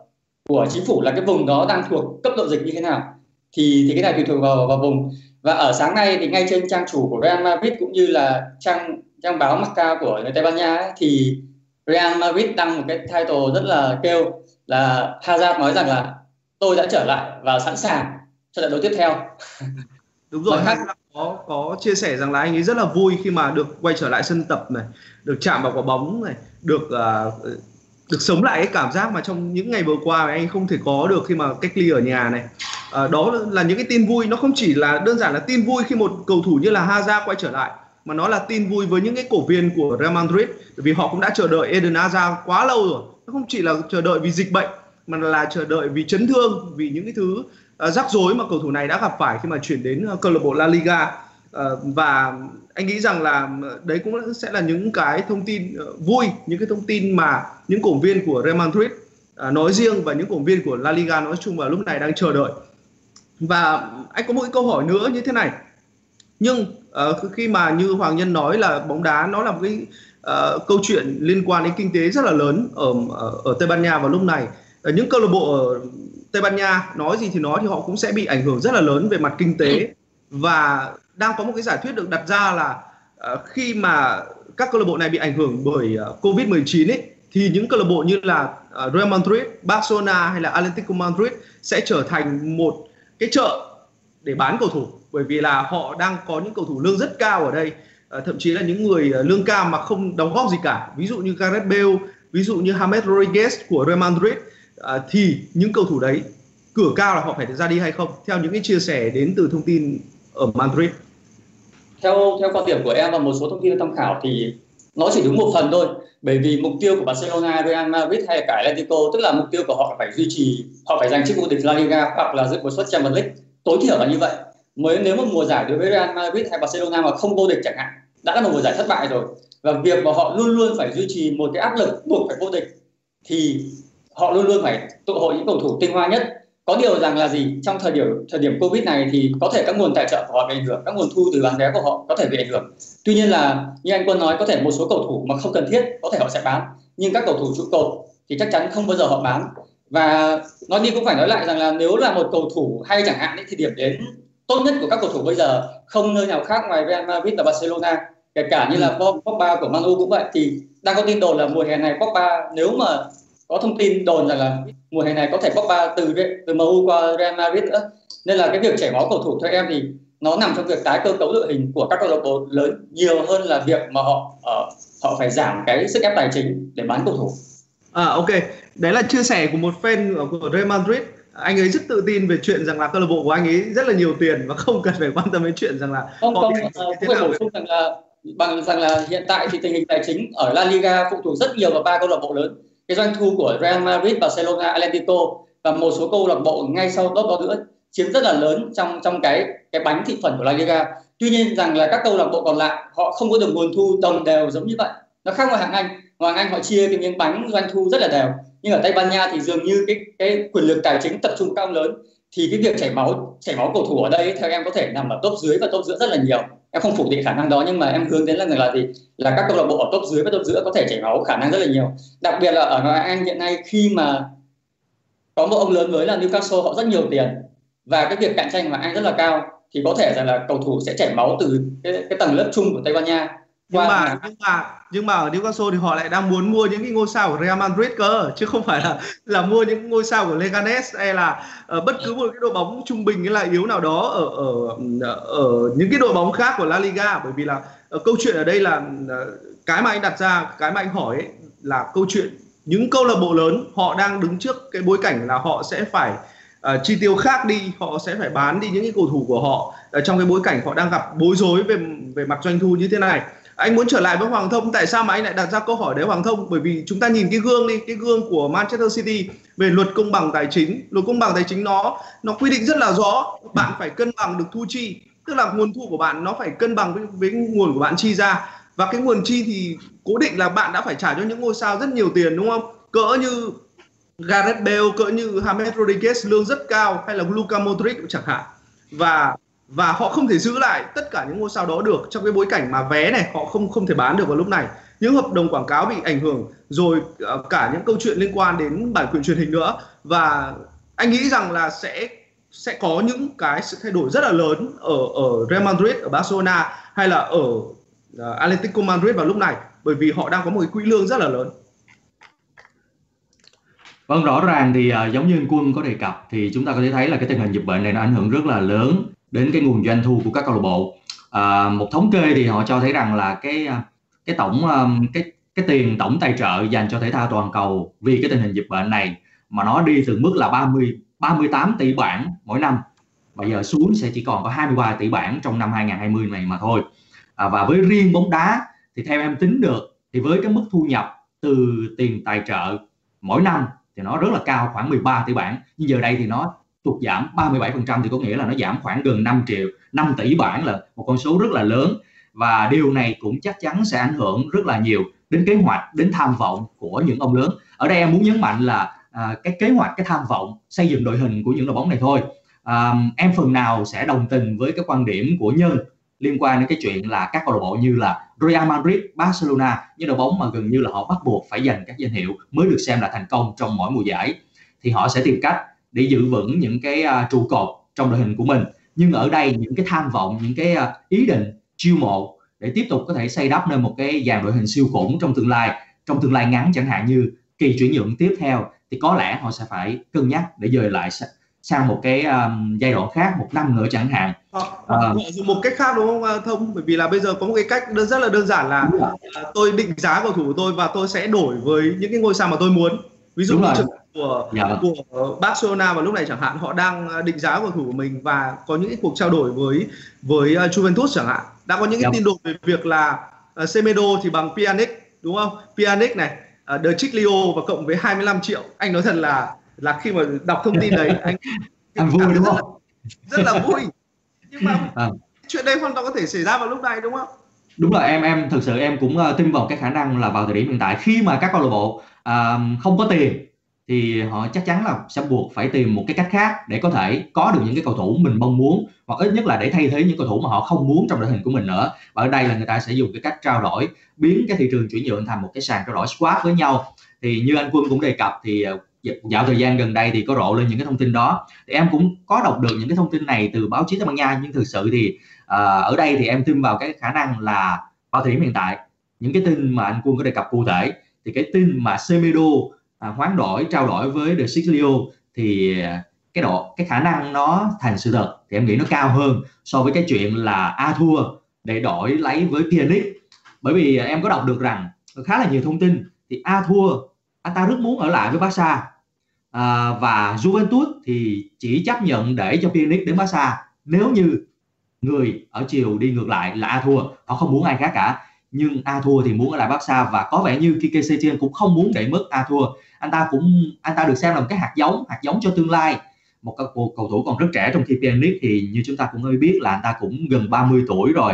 của chính phủ là cái vùng đó đang thuộc cấp độ dịch như thế nào. Thì thì cái này tùy thuộc vào vào vùng. Và ở sáng nay thì ngay trên trang chủ của Real Madrid cũng như là trang trang báo Marca của người Tây Ban Nha ấy, thì Real Madrid đăng một cái title rất là kêu là Hazard nói rằng là tôi đã trở lại và sẵn sàng cho trận đấu tiếp theo. Đúng rồi, Hazard có có chia sẻ rằng là anh ấy rất là vui khi mà được quay trở lại sân tập này, được chạm vào quả bóng này, được uh, được sống lại cái cảm giác mà trong những ngày vừa qua anh không thể có được khi mà cách ly ở nhà này. À, đó là những cái tin vui, nó không chỉ là đơn giản là tin vui khi một cầu thủ như là Hazard quay trở lại mà nó là tin vui với những cái cổ viên của Real Madrid bởi vì họ cũng đã chờ đợi Eden Hazard quá lâu rồi. Nó không chỉ là chờ đợi vì dịch bệnh mà là chờ đợi vì chấn thương vì những cái thứ uh, rắc rối mà cầu thủ này đã gặp phải khi mà chuyển đến uh, câu lạc bộ La Liga. Uh, và anh nghĩ rằng là à, đấy cũng sẽ là những cái thông tin uh, vui những cái thông tin mà những cổ viên của Real Madrid uh, nói riêng và những cổ viên của La Liga nói chung vào lúc này đang chờ đợi. Và anh có một cái câu hỏi nữa như thế này nhưng uh, khi mà như Hoàng Nhân nói là bóng đá nó là một cái uh, câu chuyện liên quan đến kinh tế rất là lớn ở ở, ở Tây Ban Nha vào lúc này. Uh, những câu lạc bộ ở Tây Ban Nha nói gì thì nói thì họ cũng sẽ bị ảnh hưởng rất là lớn về mặt kinh tế. Và đang có một cái giả thuyết được đặt ra là uh, khi mà các câu lạc bộ này bị ảnh hưởng bởi uh, Covid-19 ấy thì những câu lạc bộ như là uh, Real Madrid, Barcelona hay là Atletico Madrid sẽ trở thành một cái chợ để bán cầu thủ bởi vì là họ đang có những cầu thủ lương rất cao ở đây. À, thậm chí là những người ờ, lương cao mà không đóng góp gì cả. Ví dụ như Gareth Bale ví dụ như James Rodriguez của Real Madrid. À, thì những cầu thủ đấy cửa cao là họ phải ra đi hay không? Theo những cái chia sẻ đến từ thông tin ở Madrid. Theo theo quan điểm của em và một số thông tin tham khảo thì nó chỉ đúng một phần thôi. Bởi vì mục tiêu của Barcelona, Real Madrid hay cả Atletico tức là mục tiêu của họ phải duy trì họ phải giành chức vô địch La Liga hoặc là dự một suất Champions League tối thiểu là như vậy. Mới nếu một mùa giải đối với Real Madrid hay Barcelona mà không vô địch chẳng hạn, đã là một mùa giải thất bại rồi, và việc mà họ luôn luôn phải duy trì một cái áp lực buộc phải vô địch, thì họ luôn luôn phải tụ hội những cầu thủ tinh hoa nhất. Có điều rằng là gì? Trong thời điểm thời điểm covid này thì có thể các nguồn tài trợ của họ bị ảnh hưởng, các nguồn thu từ bán vé của họ có thể bị ảnh hưởng. Tuy nhiên là như anh quân nói, có thể một số cầu thủ mà không cần thiết có thể họ sẽ bán, nhưng các cầu thủ trụ cột thì chắc chắn không bao giờ họ bán và nói đi cũng phải nói lại rằng là nếu là một cầu thủ hay chẳng hạn ấy, thì điểm đến tốt nhất của các cầu thủ bây giờ không nơi nào khác ngoài Real Madrid và Barcelona kể cả như là ừ. Pogba của Man U cũng vậy thì đang có tin đồn là mùa hè này Pogba nếu mà có thông tin đồn rằng là mùa hè này có thể Pogba từ từ MU qua Real Madrid nữa nên là cái việc chảy máu cầu thủ theo em thì nó nằm trong việc tái cơ cấu đội hình của các câu lạc bộ lớn nhiều hơn là việc mà họ uh, họ phải giảm cái sức ép tài chính để bán cầu thủ. À ok, đấy là chia sẻ của một fan của Real Madrid. Anh ấy rất tự tin về chuyện rằng là câu lạc bộ của anh ấy rất là nhiều tiền và không cần phải quan tâm đến chuyện rằng là không không uh, phải bổ sung rằng là bằng rằng là hiện tại thì tình hình tài chính ở La Liga phụ thuộc rất nhiều vào ba câu lạc bộ lớn. Cái doanh thu của Real Madrid, Barcelona, Atletico và một số câu lạc bộ ngay sau đó, đó nữa chiếm rất là lớn trong trong cái cái bánh thị phần của La Liga. Tuy nhiên rằng là các câu lạc bộ còn lại họ không có được nguồn thu đồng đều giống như vậy. Nó khác ngoài hạng Anh, ngoài Anh họ chia cái miếng bánh doanh thu rất là đều nhưng ở Tây Ban Nha thì dường như cái cái quyền lực tài chính tập trung cao lớn thì cái việc chảy máu chảy máu cầu thủ ở đây theo em có thể nằm ở top dưới và top giữa rất là nhiều. Em không phủ định khả năng đó nhưng mà em hướng đến là người là gì? Là các câu lạc bộ ở top dưới và top giữa có thể chảy máu khả năng rất là nhiều. Đặc biệt là ở ngoại Anh hiện nay khi mà có một ông lớn mới là Newcastle họ rất nhiều tiền và cái việc cạnh tranh mà Anh rất là cao thì có thể rằng là cầu thủ sẽ chảy máu từ cái, cái tầng lớp chung của Tây Ban Nha nhưng mà nhưng mà nhưng mà ở Newcastle thì họ lại đang muốn mua những cái ngôi sao của Real Madrid cơ chứ không phải là là mua những ngôi sao của Leganes hay là uh, bất cứ một cái đội bóng trung bình hay là yếu nào đó ở ở ở những cái đội bóng khác của La Liga. Bởi vì là uh, câu chuyện ở đây là uh, cái mà anh đặt ra cái mà anh hỏi ấy, là câu chuyện những câu lạc bộ lớn họ đang đứng trước cái bối cảnh là họ sẽ phải uh, chi tiêu khác đi họ sẽ phải bán đi những cái cầu thủ của họ. Uh, trong cái bối cảnh họ đang gặp bối rối về về mặt doanh thu như thế này anh muốn trở lại với Hoàng Thông tại sao mà anh lại đặt ra câu hỏi đấy Hoàng Thông? Bởi vì chúng ta nhìn cái gương đi cái gương của Manchester City về luật công bằng tài chính. Luật công bằng tài chính nó nó quy định rất là rõ. Bạn phải cân bằng được thu chi tức là nguồn thu của bạn nó phải cân bằng với, với nguồn của bạn chi ra. Và cái nguồn chi thì cố định là bạn đã phải trả cho những ngôi sao rất nhiều tiền đúng không? Cỡ như Gareth Bale cỡ như James Rodriguez lương rất cao hay là Luka Modric chẳng hạn. Và và họ không thể giữ lại tất cả những ngôi sao đó được trong cái bối cảnh mà vé này họ không không thể bán được vào lúc này. Những hợp đồng quảng cáo bị ảnh hưởng rồi ờ, cả những câu chuyện liên quan đến bản quyền truyền hình nữa. Và anh nghĩ rằng là sẽ sẽ có những cái sự thay đổi rất là lớn ở ở Real Madrid ở Barcelona hay là ở ờ, uh, Atletico Madrid vào lúc này bởi vì họ đang có một cái quỹ lương rất là lớn. Vâng rõ ràng thì uh, giống như anh Quân có đề cập thì chúng ta có thể thấy là cái tình hình dịch bệnh này nó ảnh hưởng rất là lớn đến cái nguồn doanh thu của các câu lạc bộ. À, một thống kê thì họ cho thấy rằng là cái à, cái tổng à, cái cái tiền tổng tài trợ dành cho thể thao toàn cầu vì cái tình hình dịch bệnh này mà nó đi từ mức là 30 38 tỷ bảng mỗi năm bây giờ xuống sẽ chỉ còn có 23 tỷ bảng trong năm 2020 này mà thôi. À, và với riêng bóng đá thì theo em tính được thì với cái mức thu nhập từ tiền tài trợ mỗi năm thì nó rất là cao khoảng 13 tỷ bảng nhưng giờ đây thì nó tụt giảm 37% thì có nghĩa là nó giảm khoảng gần 5 triệu 5 tỷ bảng là một con số rất là lớn. Và điều này cũng chắc chắn sẽ ảnh hưởng rất là nhiều đến kế hoạch đến tham vọng của những ông lớn. Ở đây em muốn nhấn mạnh là à, cái kế hoạch cái tham vọng xây dựng đội hình của những đội bóng này thôi. À, em phần nào sẽ đồng tình với cái quan điểm của nhân liên quan đến cái chuyện là các câu lạc bộ như là Real Madrid, Barcelona những đội bóng mà gần như là họ bắt buộc phải giành các danh hiệu mới được xem là thành công trong mỗi mùa giải thì họ sẽ tìm cách để giữ vững những cái uh, trụ cột trong đội hình của mình. Nhưng ở đây những cái tham vọng những cái uh, ý định chiêu mộ để tiếp tục có thể xây đắp nên một cái dàn đội hình siêu khủng trong tương lai trong tương lai ngắn chẳng hạn như kỳ chuyển nhượng tiếp theo thì có lẽ họ sẽ phải cân nhắc để dời lại sang một cái um, giai đoạn khác một năm nữa chẳng hạn. Uh, dùng một cách khác đúng không thông? Bởi vì là bây giờ có một cái cách đơn rất là đơn giản là uh, tôi định giá cầu thủ của tôi và tôi sẽ đổi với những cái ngôi sao mà tôi muốn. Ví dụ như trường của dạ. của Barcelona vào lúc này chẳng hạn họ đang à, định giá cầu thủ của mình và có những cuộc trao đổi với với uh, Juventus chẳng hạn. Đã có những cái dạ. tin đồn về việc là uh, Semedo thì bằng Pjanic đúng không? Pjanic này uh, De Chiclio và cộng với 25 triệu. Anh nói thật là là khi mà đọc thông tin đấy anh anh vui đúng không? Rất là, rất là vui. Nhưng mà à. chuyện đây hoàn toàn có thể xảy ra vào lúc này đúng không? Đúng là em em thực sự em cũng uh, tin vào cái khả năng là vào thời điểm hiện tại. Khi mà các câu lạc bộ uh, không có tiền thì họ chắc chắn là sẽ buộc phải tìm một cái cách khác để có thể có được những cái cầu thủ mình mong muốn hoặc ít nhất là để thay thế những cầu thủ mà họ không muốn trong đội hình của mình nữa. Và ở đây là người ta sẽ dùng cái cách trao đổi biến cái thị trường chuyển nhượng thành một cái sàn trao đổi swap với nhau. Thì như anh quân cũng đề cập thì ờ, dạo thời gian gần đây thì có rộ lên những cái thông tin đó. Thì em cũng có đọc được những cái thông tin này từ báo chí Tây Ban Nha nhưng thực sự thì uh, ở đây thì em tin vào cái khả năng là vào thời điểm hiện tại những cái tin mà anh quân có đề cập cụ thể thì cái tin mà Semedo à, hoán đổi trao đổi với De Siglio thì à, cái độ cái khả năng nó thành sự thật thì em nghĩ nó cao hơn so với cái chuyện là a thua để đổi lấy với Pianic bởi vì à, em có đọc được rằng khá là nhiều thông tin thì a thua anh ta rất muốn ở lại với Barca à, và Juventus thì chỉ chấp nhận để cho Pjanic đến Barca. Nếu như người ở chiều đi ngược lại là a thua họ không muốn ai khác cả nhưng a thua thì muốn ở lại Barca và có vẻ như Kike Setien cũng không muốn để mất a thua. Anh ta cũng anh ta được xem là một cái hạt giống hạt giống cho tương lai. Một cầu, cầu thủ còn rất trẻ trong khi Pjanic thì như chúng ta cũng hơi biết là anh ta cũng gần 30 tuổi rồi.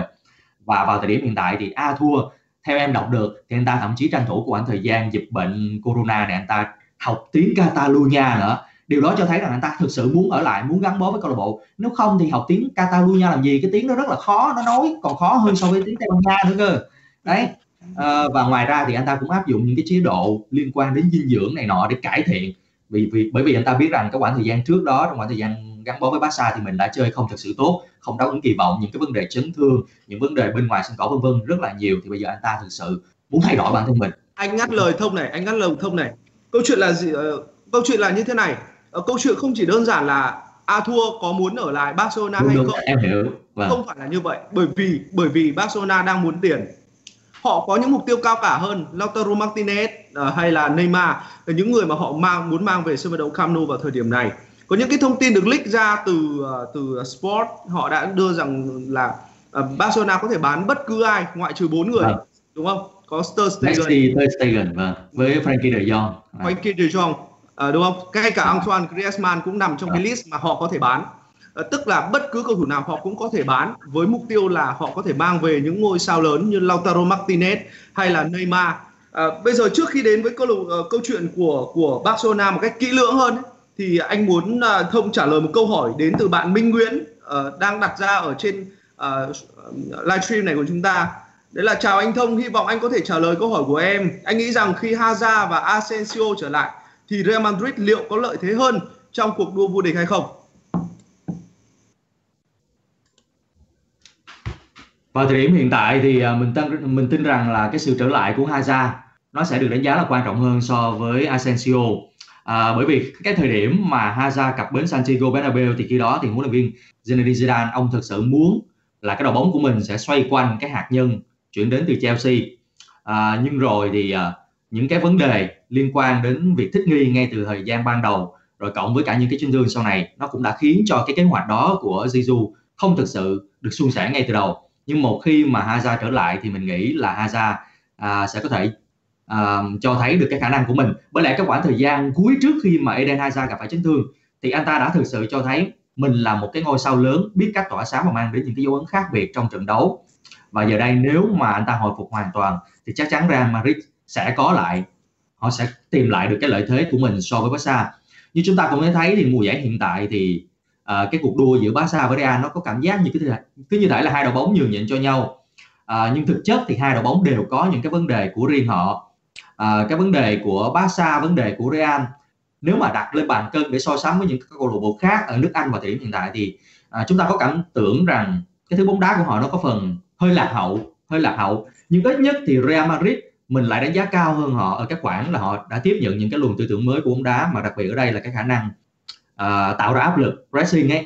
Và vào thời điểm hiện tại thì a thua theo em đọc được thì anh ta thậm chí tranh thủ khoảng thời gian dịch bệnh corona để anh ta học tiếng Catalonia nữa. Điều đó cho thấy rằng anh ta thực sự muốn ở lại muốn gắn bó với câu lạc bộ. Nếu không thì học tiếng Catalonia làm gì? Cái tiếng đó rất là khó nó nói còn khó hơn so với tiếng Tây Ban Nha nữa cơ đấy. À, và ngoài ra thì anh ta cũng áp dụng những cái chế độ liên quan đến dinh dưỡng này nọ để cải thiện. Vì, vì bởi vì anh ta biết rằng cái khoảng thời gian trước đó trong khoảng thời gian gắn bó với Barca thì mình đã chơi không thực sự tốt không đáp ứng kỳ vọng những cái vấn đề chấn thương những vấn đề bên ngoài sân cỏ vân vân rất là nhiều. Thì bây giờ anh ta thực sự muốn thay đổi bản thân mình. Anh ngắt lời thông này anh ngắt lời thông này. Câu chuyện là gì uh, câu chuyện là như thế này. Uh, câu chuyện không chỉ đơn giản là a thua có muốn ở lại Barcelona đúng, hay đúng, không. Em hiểu. Vâng. không phải là như vậy. Bởi vì bởi vì Barcelona đang muốn tiền họ có những mục tiêu cao cả hơn Lautaro Martinez uh, hay là Neymar những người mà họ mang muốn mang về sân vận động Camp Nou vào thời điểm này có những cái thông tin được leak ra từ uh, từ Sport họ đã đưa rằng là uh, Barcelona có thể bán bất cứ ai ngoại trừ bốn người à. đúng không có Ter Stegen, Messi, Ter Stegen vâng. với Frankie De Jong à. Frankie De Jong à, đúng không ngay cả Antoine Griezmann cũng nằm trong à. cái list mà họ có thể bán à, tức là bất cứ cầu thủ nào họ cũng có thể bán với mục tiêu là họ có thể mang về những ngôi sao lớn như Lautaro Martinez hay là Neymar à, bây giờ trước khi đến với câu uh, câu chuyện của của Barcelona một cách kỹ lưỡng hơn ấy, thì anh muốn uh, thông trả lời một câu hỏi đến từ bạn Minh Nguyễn uh, đang đặt ra ở trên uh, livestream này của chúng ta Đấy là chào anh Thông, hy vọng anh có thể trả lời câu hỏi của em. Anh nghĩ rằng khi Hazard và Asensio trở lại thì Real Madrid liệu có lợi thế hơn trong cuộc đua vô địch hay không? Vào thời điểm hiện tại thì à, mình tin mình tin rằng là cái sự trở lại của Hazard nó sẽ được đánh giá là quan trọng hơn so với Asensio. À, bởi vì cái thời điểm mà Hazard cặp bến Santiago Bernabeu thì khi đó thì huấn luyện viên Zinedine Zidane ông thực sự muốn là cái đội bóng của mình sẽ xoay quanh cái hạt nhân chuyển đến từ Chelsea à, nhưng rồi thì à, những cái vấn đề liên quan đến việc thích nghi ngay từ thời gian ban đầu rồi cộng với cả những cái chấn thương sau này nó cũng đã khiến cho cái kế hoạch đó của Zizou không thực sự được suôn sẻ ngay từ đầu nhưng một khi mà Haza trở lại thì mình nghĩ là Haza à, sẽ có thể à, cho thấy được cái khả năng của mình. Bởi lẽ cái khoảng thời gian cuối trước khi mà Eden Hazard gặp phải chấn thương thì anh ta đã thực sự cho thấy mình là một cái ngôi sao lớn biết cách tỏa sáng và mang đến những cái dấu ấn khác biệt trong trận đấu. Và giờ đây nếu mà anh ta hồi phục hoàn toàn thì chắc chắn Real Madrid sẽ có lại họ sẽ tìm lại được cái lợi thế của mình so với Barca. Như chúng ta cũng đã thấy thì mùa giải hiện tại thì à, cái cuộc đua giữa Barca với Real nó có cảm giác như cái cứ như thể là hai đội bóng nhường nhịn cho nhau. À, nhưng thực chất thì hai đội bóng đều có những cái vấn đề của riêng họ. À, cái vấn đề của Barca vấn đề của Real. Nếu mà đặt lên bàn cân để so sánh với những các câu lạc bộ khác ở nước Anh vào thời điểm hiện tại thì à, chúng ta có cảm tưởng rằng cái thứ bóng đá của họ nó có phần hơi lạc hậu hơi lạc hậu. Nhưng ít nhất thì Real Madrid mình lại đánh giá cao hơn họ ở các khoản là họ đã tiếp nhận những cái luồng tư tưởng mới của bóng đá mà đặc biệt ở đây là cái khả năng uh, tạo ra áp lực pressing ấy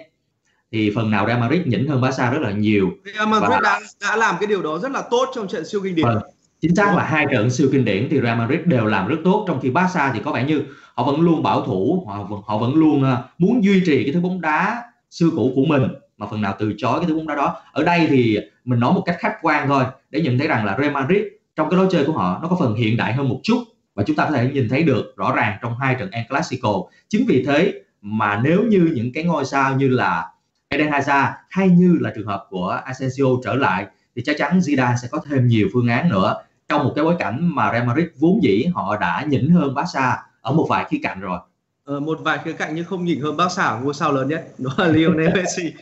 thì phần nào Real Madrid nhỉnh hơn Barca rất là nhiều. Real Madrid và... đã, đã làm cái điều đó rất là tốt trong trận siêu kinh điển. Vâng. chính xác là hai trận siêu kinh điển thì Real Madrid đều làm rất tốt trong khi Barca thì có vẻ như họ vẫn luôn bảo thủ họ, họ vẫn luôn uh, muốn duy trì cái thứ bóng đá xưa cũ của mình mà phần nào từ chối cái thứ bóng đá đó. Ở đây thì mình nói một cách khách quan thôi để nhận thấy rằng là Real Madrid trong cái lối chơi của họ nó có phần hiện đại hơn một chút và chúng ta có thể nhìn thấy được rõ ràng trong hai trận El Clasico. Chính vì thế mà nếu như những cái ngôi sao như là Eden Hazard hay như là trường hợp của Asensio trở lại thì chắc chắn Zidane sẽ có thêm nhiều phương án nữa. Trong một cái bối cảnh mà Real Madrid vốn dĩ họ đã nhỉnh hơn Barca ở một vài khía cạnh rồi. Ờ, một vài khía cạnh nhưng không nhìn hơn bác xảo ngôi sao lớn nhất đó là Lionel Messi.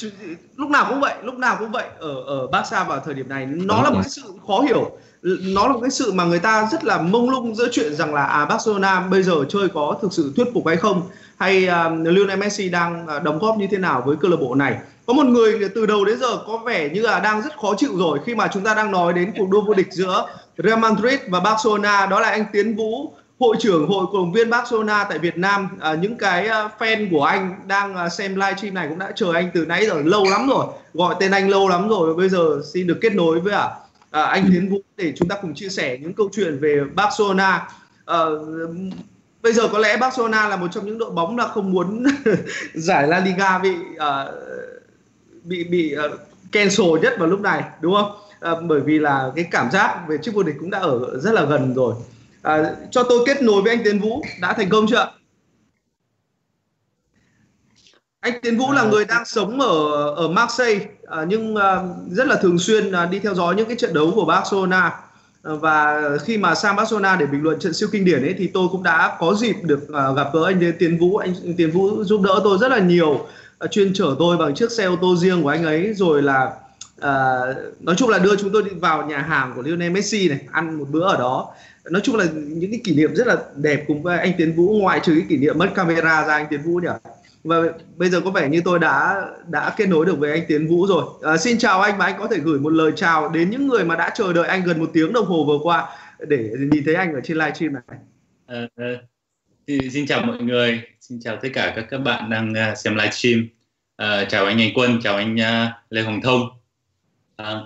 Lúc nào cũng vậy lúc nào cũng vậy. Ở ở Barca vào thời điểm này nó là một cái sự khó hiểu nó là một cái sự mà người ta rất là mông lung giữa chuyện rằng là à Barcelona bây giờ chơi có thực sự thuyết phục hay không? Hay uh, Lionel Messi đang uh, đóng góp như thế nào với câu lạc bộ này? Có một người từ đầu đến giờ có vẻ như là đang rất khó chịu rồi khi mà chúng ta đang nói đến cuộc đua vô địch giữa Real Madrid và Barcelona. Đó là anh Tiến Vũ hội trưởng hội cổ động viên Barcelona tại Việt Nam. À, những cái à, fan của anh đang xem livestream này cũng đã chờ anh từ nãy giờ lâu lắm rồi gọi tên anh lâu lắm rồi bây giờ xin được kết nối với à, à, anh Tiến Vũ để chúng ta cùng chia sẻ những câu chuyện về Barcelona. À, bây giờ có lẽ Barcelona là một trong những đội bóng là không muốn giải La Liga bị uh, bị bị uh, cancel nhất vào lúc này đúng không? Uh, bởi vì là cái cảm giác về chức vô địch cũng đã ở rất là gần rồi. À, cho tôi kết nối với anh Tiến Vũ đã thành công chưa? Anh Tiến Vũ là người đang sống ở ở Marseille à, nhưng à, rất là thường xuyên à, đi theo dõi những cái trận đấu của Barcelona. À, và khi mà sang Barcelona để bình luận trận siêu kinh điển ấy thì tôi cũng đã có dịp được à, gặp gỡ anh Tiến Vũ. Anh, Tiến Vũ giúp đỡ tôi rất là nhiều à, chuyên chở tôi bằng chiếc xe ô tô riêng của anh ấy. Rồi là à, nói chung là đưa chúng tôi đi vào nhà hàng của Lionel Messi này ăn một bữa ở đó. Nói chung là những cái kỷ niệm rất là đẹp cùng với anh Tiến Vũ ngoại trừ cái kỷ niệm mất camera ra anh Tiến Vũ nhỉ? Và bây giờ có vẻ như tôi đã đã kết nối được với anh Tiến Vũ rồi. À, xin chào anh và anh có thể gửi một lời chào đến những người mà đã chờ đợi anh gần một tiếng đồng hồ vừa qua để nhìn thấy anh ở trên livestream này. À, thì xin chào mọi người xin chào tất cả các các bạn đang xem livestream. À, chào anh Anh Quân chào anh uh, Lê Hồng Thông. À,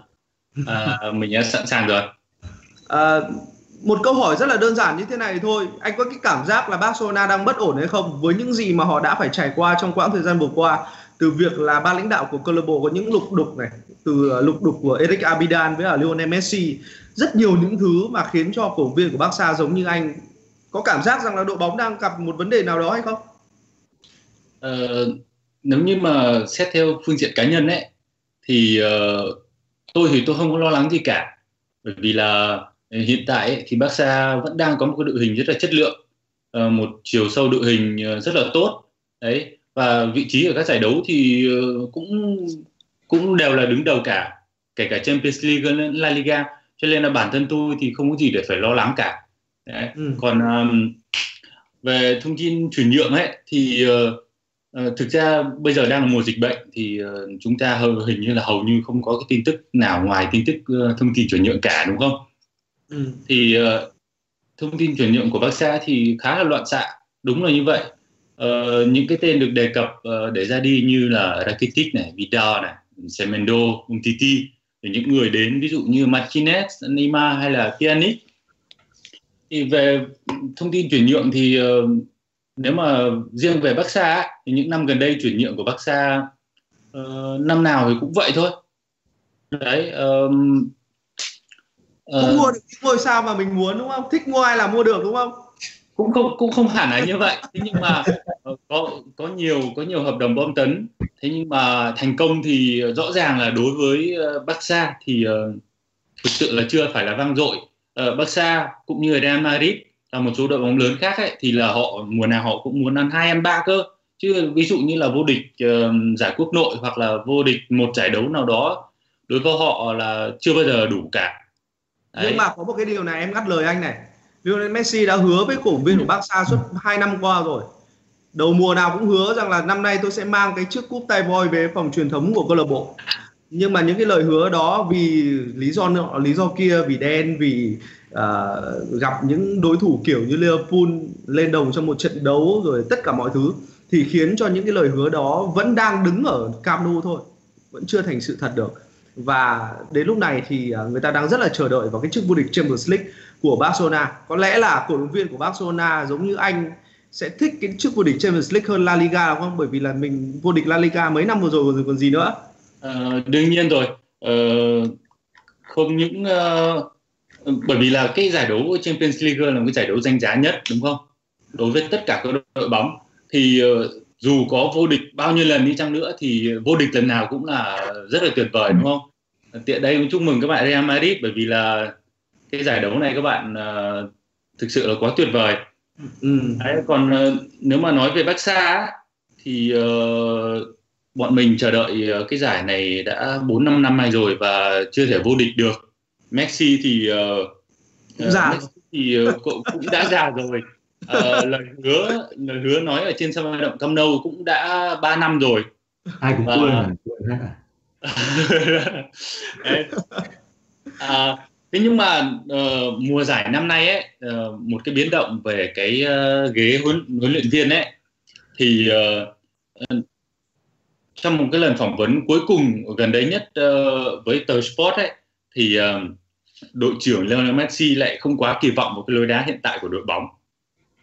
à, mình đã sẵn sàng rồi. À, một câu hỏi rất là đơn giản như thế này thôi. Anh có cái cảm giác là Barcelona đang bất ổn hay không? Với những gì mà họ đã phải trải qua trong quãng thời gian vừa qua từ việc là ban lãnh đạo của câu lạc bộ có những lục đục này từ ờ, lục đục của Eric Abidan với là Lionel Messi rất nhiều những thứ mà khiến cho cổ viên của Barca giống như anh. Có cảm giác rằng là đội bóng đang gặp một vấn đề nào đó hay không? Ờ, nếu như mà xét theo phương diện cá nhân ấy thì uh, tôi thì tôi không có lo lắng gì cả. Bởi vì là hiện tại thì Barca vẫn đang có một cái đội hình rất là chất lượng uh, một chiều sâu đội hình uh, rất là tốt đấy và vị trí ở các giải đấu thì uh, cũng cũng đều là đứng đầu cả kể cả Champions League La Liga cho nên là bản thân tôi thì không có gì để phải lo lắng cả đấy. Ừ. còn um, về thông tin chuyển nhượng ấy thì uh, thực ra bây giờ đang là mùa dịch bệnh thì uh, chúng ta hình như là hầu như không có cái tin tức nào ngoài tin tức uh, thông tin chuyển nhượng cả đúng không ừ. thì uh, thông tin chuyển nhượng của Barca thì khá là loạn xạ đúng là như vậy uh, những cái tên được đề cập uh, để ra đi như là Rakitic này Vidal này Semendo Umtiti thì những người đến ví dụ như Martinez Neymar hay là Pjanic thì về thông tin chuyển nhượng thì uh, nếu mà riêng về Barca thì những năm gần đây chuyển nhượng của Barca uh, năm nào thì cũng vậy thôi đấy um, uh, không mua được ngôi sao mà mình muốn đúng không? Thích mua ai là mua được đúng không? Cũng không cũng không hẳn là như vậy. Thế nhưng mà uh, có có nhiều có nhiều hợp đồng bom tấn. Thế nhưng mà thành công thì rõ ràng là đối với uh, Barca thì uh, thực sự là chưa phải là vang dội. Uh, Barca cũng như Real Madrid là một số đội bóng lớn khác ấy, thì là họ mùa nào họ cũng muốn ăn hai ăn ba cơ. Chứ ví dụ như là vô địch uh, giải quốc nội hoặc là vô địch một giải đấu nào đó đối với họ là chưa bao giờ đủ cả Đấy. nhưng mà có một cái điều này em ngắt lời anh này. Lionel Messi đã hứa với cổ viên của Barca suốt hai năm qua rồi. Đầu mùa nào cũng hứa rằng là năm nay tôi sẽ mang cái chiếc cúp tay voi về phòng truyền thống của câu lạc bộ. Nhưng mà những cái lời hứa đó vì lý do nọ lý do kia vì đen vì uh, gặp những đối thủ kiểu như Liverpool lên đồng trong một trận đấu rồi tất cả mọi thứ thì khiến cho những cái lời hứa đó vẫn đang đứng ở Camp Nou thôi. Vẫn chưa thành sự thật được và đến lúc này thì à, người ta đang rất là chờ đợi vào cái chức vô địch Champions League của Barcelona. Có lẽ là cổ động viên của Barcelona giống như anh sẽ thích cái chức vô địch Champions League hơn La Liga đúng không? Bởi vì là mình vô địch La Liga mấy năm vừa rồi rồi còn gì nữa. Uh, đương nhiên rồi. Uh, không những uh, bởi vì là cái giải đấu Champions League là một cái giải đấu danh giá nhất đúng không? Đối với tất cả các đội bóng. Thì uh, dù có vô địch bao nhiêu lần đi chăng nữa thì vô địch lần nào cũng là rất là tuyệt vời đúng không? Tiện đây chúc mừng các bạn Real Madrid bởi vì là cái giải đấu này các bạn uh, thực sự là quá tuyệt vời. Ừ. Đấy, còn uh, nếu mà nói về Barca thì uh, bọn mình chờ đợi uh, cái giải này đã 4 năm năm nay rồi và chưa thể vô địch được. Messi thì uh, già Messi thì uh, cũng, cũng đã già rồi. Uh, lời hứa lời hứa nói ở trên sân vận động Camp Nou cũng đã 3 năm rồi. Ai cũng quên à, à. thế nhưng mà uh, mùa giải năm nay ấy uh, một cái biến động về cái uh, ghế huấn huấn luyện viên ấy thì uh, trong một cái lần phỏng vấn cuối cùng gần đây nhất uh, với tờ Sport ấy thì uh, đội trưởng Lionel Messi lại không quá kỳ vọng vào cái lối đá hiện tại của đội bóng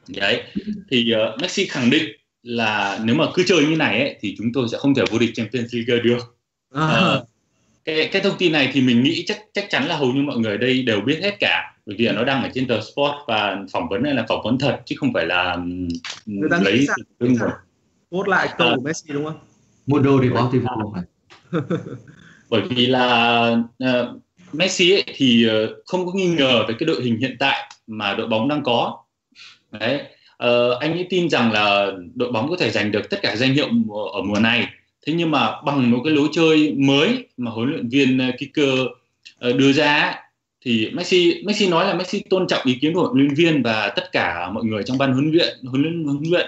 đấy thì uh, Messi khẳng định là nếu mà cứ chơi như này ấy, thì chúng tôi sẽ không thể vô địch Champions League được uh, cái cái thông tin này thì mình nghĩ chắc chắc chắn là hầu như mọi người ở đây đều biết hết cả. Bởi vì nó đang ở trên tờ Sport và phỏng vấn này là phỏng vấn thật chứ không phải là Người lấy từ rồi post lại câu của Messi đúng không? Mua đô thì có thì không phải. Bởi vì là uh, Messi ấy thì uh, không có nghi ngờ về cái đội hình hiện tại mà đội bóng đang có. Đấy. Uh, anh ấy tin rằng là đội bóng có thể giành được tất cả danh hiệu ở mùa này thế nhưng mà bằng một cái lối chơi mới mà huấn luyện viên ờ, Kicker ờ, đưa ra thì Messi Messi nói là Messi tôn trọng ý kiến của huấn luyện viên và tất cả mọi người trong ban huấn luyện huấn luyện huấn luyện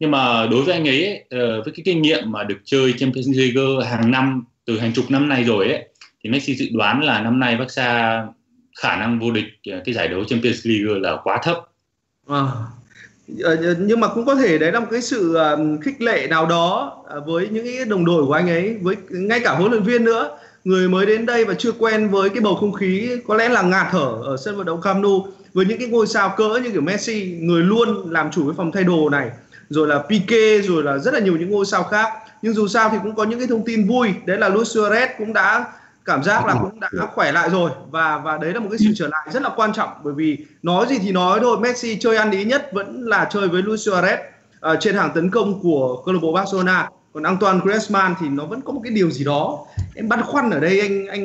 nhưng mà đối với anh ấy, ờ, với cái kinh nghiệm mà được chơi Champions League hàng năm từ hàng chục năm nay rồi ấy thì Messi dự đoán là năm nay Barca khả năng vô địch cái giải đấu Champions League là quá thấp. À, Ờ, nhưng mà cũng có thể đấy là một cái sự ờ, khích lệ nào đó ờ, với những cái đồng đội của anh ấy, với ngay cả huấn luyện viên nữa. Người mới đến đây và chưa quen với cái bầu không khí có lẽ là ngạt thở ở sân vận động Camp Nou với những cái ngôi sao cỡ như kiểu Messi người luôn làm chủ cái phòng thay đồ này rồi là Pique rồi là rất là nhiều những ngôi sao khác. Nhưng dù sao thì cũng có những cái thông tin vui đấy là Luis Suarez cũng đã cảm giác là cũng đã khỏe lại rồi. Và và đấy là một cái sự trở lại rất là quan trọng. Bởi vì nói gì thì nói thôi Messi chơi ăn ý nhất vẫn là chơi với Luis Suarez uh, trên hàng tấn công của câu lạc bộ Barcelona. Còn Antoine Griezmann thì nó vẫn có một cái điều gì đó em băn khoăn ở đây anh anh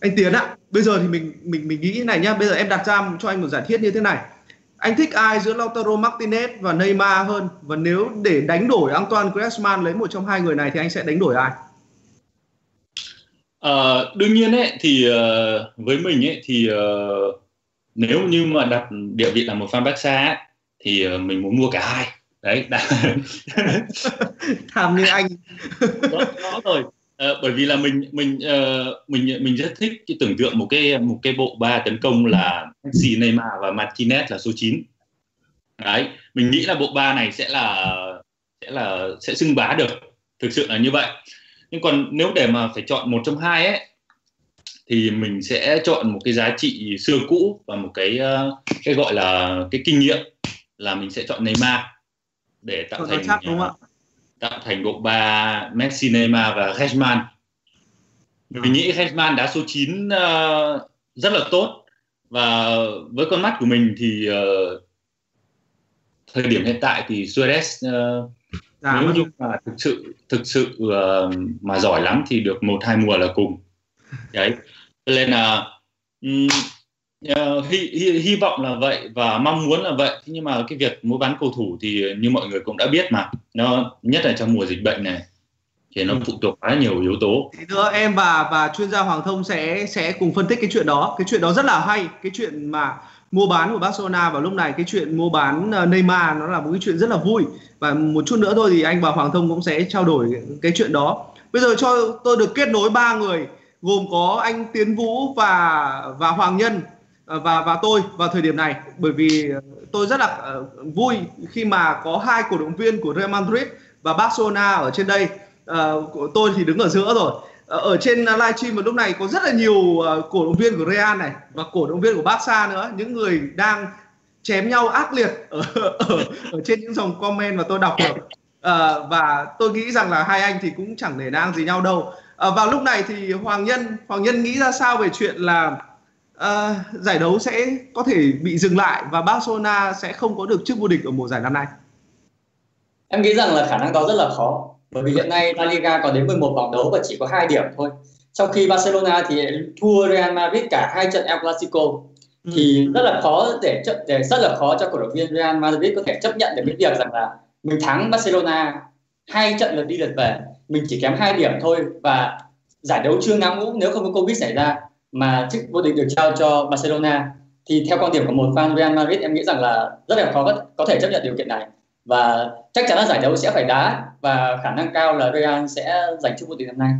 anh Tiến ạ. Bây giờ thì mình mình mình nghĩ như này nhá. Bây giờ em đặt ra cho anh một giả thiết như thế này. Anh thích ai giữa Lautaro Martinez và Neymar hơn? Và nếu để đánh đổi Antoine Griezmann lấy một trong hai người này thì anh sẽ đánh đổi ai à, đương nhiên ấy thì uh, với mình ấy thì uh, nếu như mà đặt địa vị là một fan Barca ấy, thì uh, mình muốn mua cả hai. Đấy tham như anh. Đó, đó rồi. À, bởi vì là mình mình uh, mình mình rất thích cái tưởng tượng một cái một cái bộ ba tấn công là Messi, Neymar và Martinez là số 9 đấy mình nghĩ là bộ ba này sẽ là sẽ là sẽ xưng bá được. Thực sự là như vậy nhưng còn nếu để mà phải chọn một trong hai ấy thì mình sẽ chọn một cái giá trị xưa cũ và một cái cái gọi là cái kinh nghiệm là mình sẽ chọn Neymar để tạo thành chắc, đúng không ạ? tạo thành bộ ba Messi, Neymar và Griezmann. Mình nghĩ Griezmann đá số 9 uh, rất là tốt và với con mắt của mình thì uh, thời điểm hiện tại thì Suarez uh, nếu vâng. như mà thực sự thực sự uh, mà giỏi lắm thì được một hai mùa là cùng. Đấy. Nên là um, Uh, hy, hy, hy vọng là vậy và mong muốn là vậy nhưng mà cái việc mua bán cầu thủ thì như mọi người cũng đã biết mà nó nhất là trong mùa dịch bệnh này thì nó ừ. phụ thuộc khá nhiều yếu tố. Thì nữa em và và chuyên gia Hoàng Thông sẽ sẽ cùng phân tích cái chuyện đó. Cái chuyện đó rất là hay. Cái chuyện mà mua bán của Barcelona vào lúc này. Cái chuyện mua bán ờ, Neymar nó là một cái chuyện rất là vui. Và một chút nữa thôi thì anh và Hoàng Thông cũng sẽ trao đổi cái chuyện đó. Bây giờ cho tôi được kết nối ba người, gồm có anh Tiến Vũ và và Hoàng Nhân ờ, và và tôi vào thời điểm này. Bởi vì ờ, tôi rất là vui khi mà có hai cổ động viên của Real Madrid và Barcelona ở trên đây. Tôi thì đứng ở giữa rồi. Ờ, ở trên livestream vào lúc này có rất là nhiều ờ, cổ động viên của Real này và cổ động viên của Barca nữa. Những người đang chém nhau ác liệt ở, ở, ở trên những dòng comment mà tôi đọc được. À, và tôi nghĩ rằng là hai anh thì cũng chẳng để nang gì nhau đâu. À, vào lúc này thì Hoàng Nhân Hoàng Nhân nghĩ ra sao về chuyện là à, giải đấu sẽ có thể bị dừng lại và Barcelona sẽ không có được chức vô địch ở mùa giải năm nay? Em nghĩ rằng là khả năng đó rất là khó bởi vì hiện nay La Liga có đến 11 vòng đấu và chỉ có hai điểm thôi. Trong khi Barcelona thì thua Real Madrid cả hai trận El Clasico ừ. thì rất là khó để, để rất là khó cho cổ động viên Real Madrid có thể chấp nhận được cái việc rằng là mình thắng Barcelona hai trận lượt đi lượt về mình chỉ kém hai điểm thôi và giải đấu chưa ngã ngũ nếu không có covid xảy ra mà chức vô địch được trao cho Barcelona thì theo quan điểm của một fan Real Madrid em nghĩ rằng là rất là khó có thể chấp nhận điều kiện này và chắc chắn là giải đấu sẽ phải đá và khả năng cao là Real sẽ giành chức vô địch năm nay.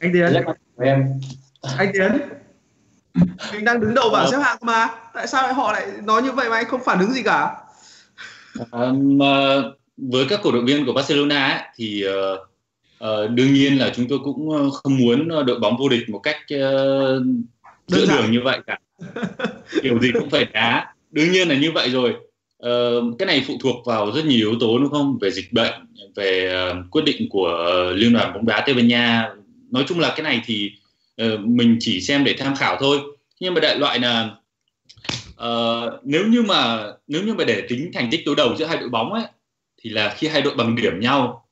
Anh Tiến. Của em. Anh Tiến. Mình đang đứng đầu bảng xếp hạng mà tại sao họ lại nói như vậy mà anh không phản ứng gì cả? Um, với các cổ động viên của Barcelona ấy, thì uh, uh, đương nhiên là chúng tôi cũng không muốn đội bóng vô địch một cách uh, giữa đường như vậy cả kiểu gì cũng phải đá đương nhiên là như vậy rồi uh, cái này phụ thuộc vào rất nhiều yếu tố đúng không? Về dịch bệnh về uh, quyết định của uh, liên đoàn bóng đá tây ban nha. Nói chung là cái này thì uh, mình chỉ xem để tham khảo thôi. Nhưng mà đại loại là uh, nếu như mà nếu như mà để tính thành tích đối đầu giữa hai đội bóng ấy thì là khi hai đội bằng điểm nhau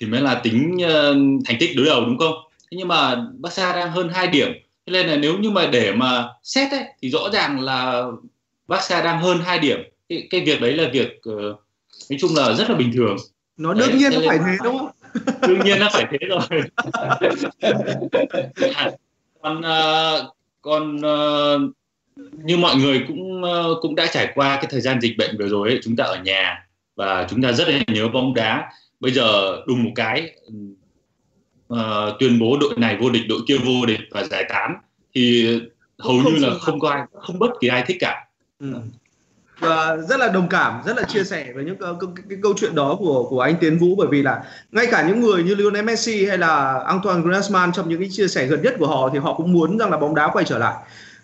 thì mới là tính uh, thành tích đối đầu đúng không? Thế nhưng mà Barca đang hơn 2 điểm. Thế nên là nếu như mà để mà xét ấy, thì rõ ràng là Barca đang hơn 2 điểm cái, cái việc đấy là việc uh, nói chung là rất là bình thường. Nó đương đấy, nhiên nó phải thế đúng không? đương nhiên nó phải thế rồi. Còn uh, còn uh, như mọi người cũng uh, cũng đã trải qua cái thời gian dịch bệnh vừa rồi ấy, chúng ta ở nhà và chúng ta rất là nhớ bóng đá. Bây giờ đùng một cái uh, tuyên bố đội này vô địch đội kia vô địch và giải tán thì hầu không, như là không có ai không bất kỳ ai thích cả. Ừ và rất là đồng cảm rất là chia sẻ với những ờ, cái, cái, cái câu chuyện đó của của anh Tiến Vũ. Bởi vì là ngay cả những người như Lionel Messi hay là Antoine Griezmann trong những cái chia sẻ gần nhất của họ thì họ cũng muốn rằng là bóng đá quay trở lại.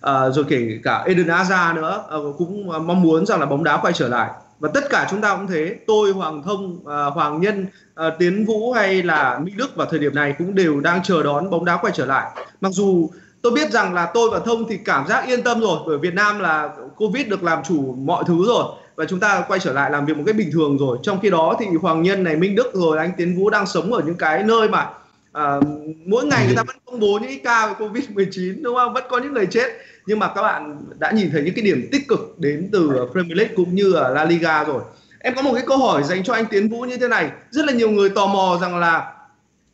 À, rồi kể cả Eden Hazard nữa à, cũng mong muốn rằng là bóng đá quay trở lại. Và tất cả chúng ta cũng thế tôi Hoàng Thông à, Hoàng Nhân à, Tiến Vũ hay là Mỹ Đức vào thời điểm này cũng đều đang chờ đón bóng đá quay trở lại. Mặc dù tôi biết rằng là tôi và thông thì cảm giác yên tâm rồi bởi Việt Nam là Covid được làm chủ mọi thứ rồi. Và chúng ta quay trở lại làm việc một cách bình thường rồi. Trong khi đó thì Hoàng Nhân này Minh Đức rồi anh Tiến Vũ đang sống ở những cái nơi mà à, mỗi ngày người ta vẫn công bố những ca về Covid 19 đúng không? Vẫn có những người chết. Nhưng mà các bạn đã nhìn thấy những cái điểm tích cực đến từ Premier League cũng như là La Liga rồi. Em có một cái câu hỏi dành cho anh Tiến Vũ như thế này. Rất là nhiều người tò mò rằng là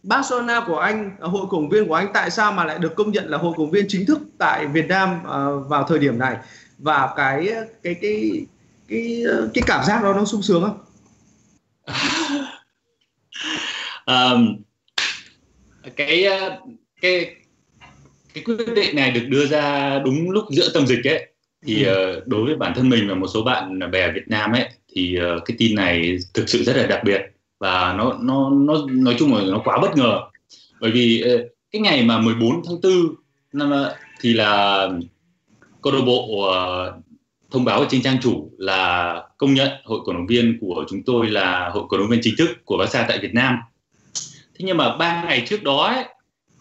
Barcelona của anh, à, hội cổ viên của anh tại sao mà lại được công nhận là hội cổ viên chính thức tại Việt Nam uh, vào thời điểm này và cái cái cái cái cái cảm giác đó nó sung sướng không? um, cái cái cái quyết định này được đưa ra đúng lúc giữa tâm dịch ấy thì ừ. uh, đối với bản thân mình và một số bạn bè Việt Nam ấy thì cái tin này thực sự rất là đặc biệt và nó nó nó nói chung là nó quá bất ngờ bởi vì ờ, cái ngày mà 14 tháng 4 năm ờ, thì là câu lạc bộ ờ, thông báo trên trang chủ là công nhận hội cổ động viên của chúng tôi là hội cổ động viên chính thức của Barca tại Việt Nam. Thế nhưng mà ba ngày trước đó ấy,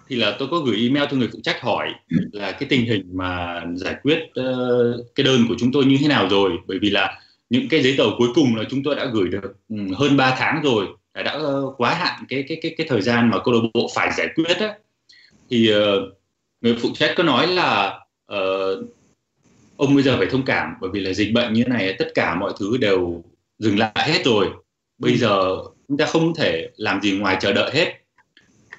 thì là tôi có gửi email cho người phụ trách hỏi là cái tình hình mà giải quyết uh, cái đơn của chúng tôi như thế nào rồi bởi vì là những cái giấy tờ cuối cùng là chúng tôi đã gửi được ừ, hơn 3 tháng rồi đã ờ, quá hạn cái cái cái cái thời gian mà câu lạc bộ phải giải quyết á. Thì uh, người phụ trách có nói là uh, ông bây giờ phải thông cảm bởi vì là dịch bệnh như thế này tất cả mọi thứ đều dừng lại hết rồi. Bây ừ. giờ chúng ta không thể làm gì ngoài chờ đợi hết.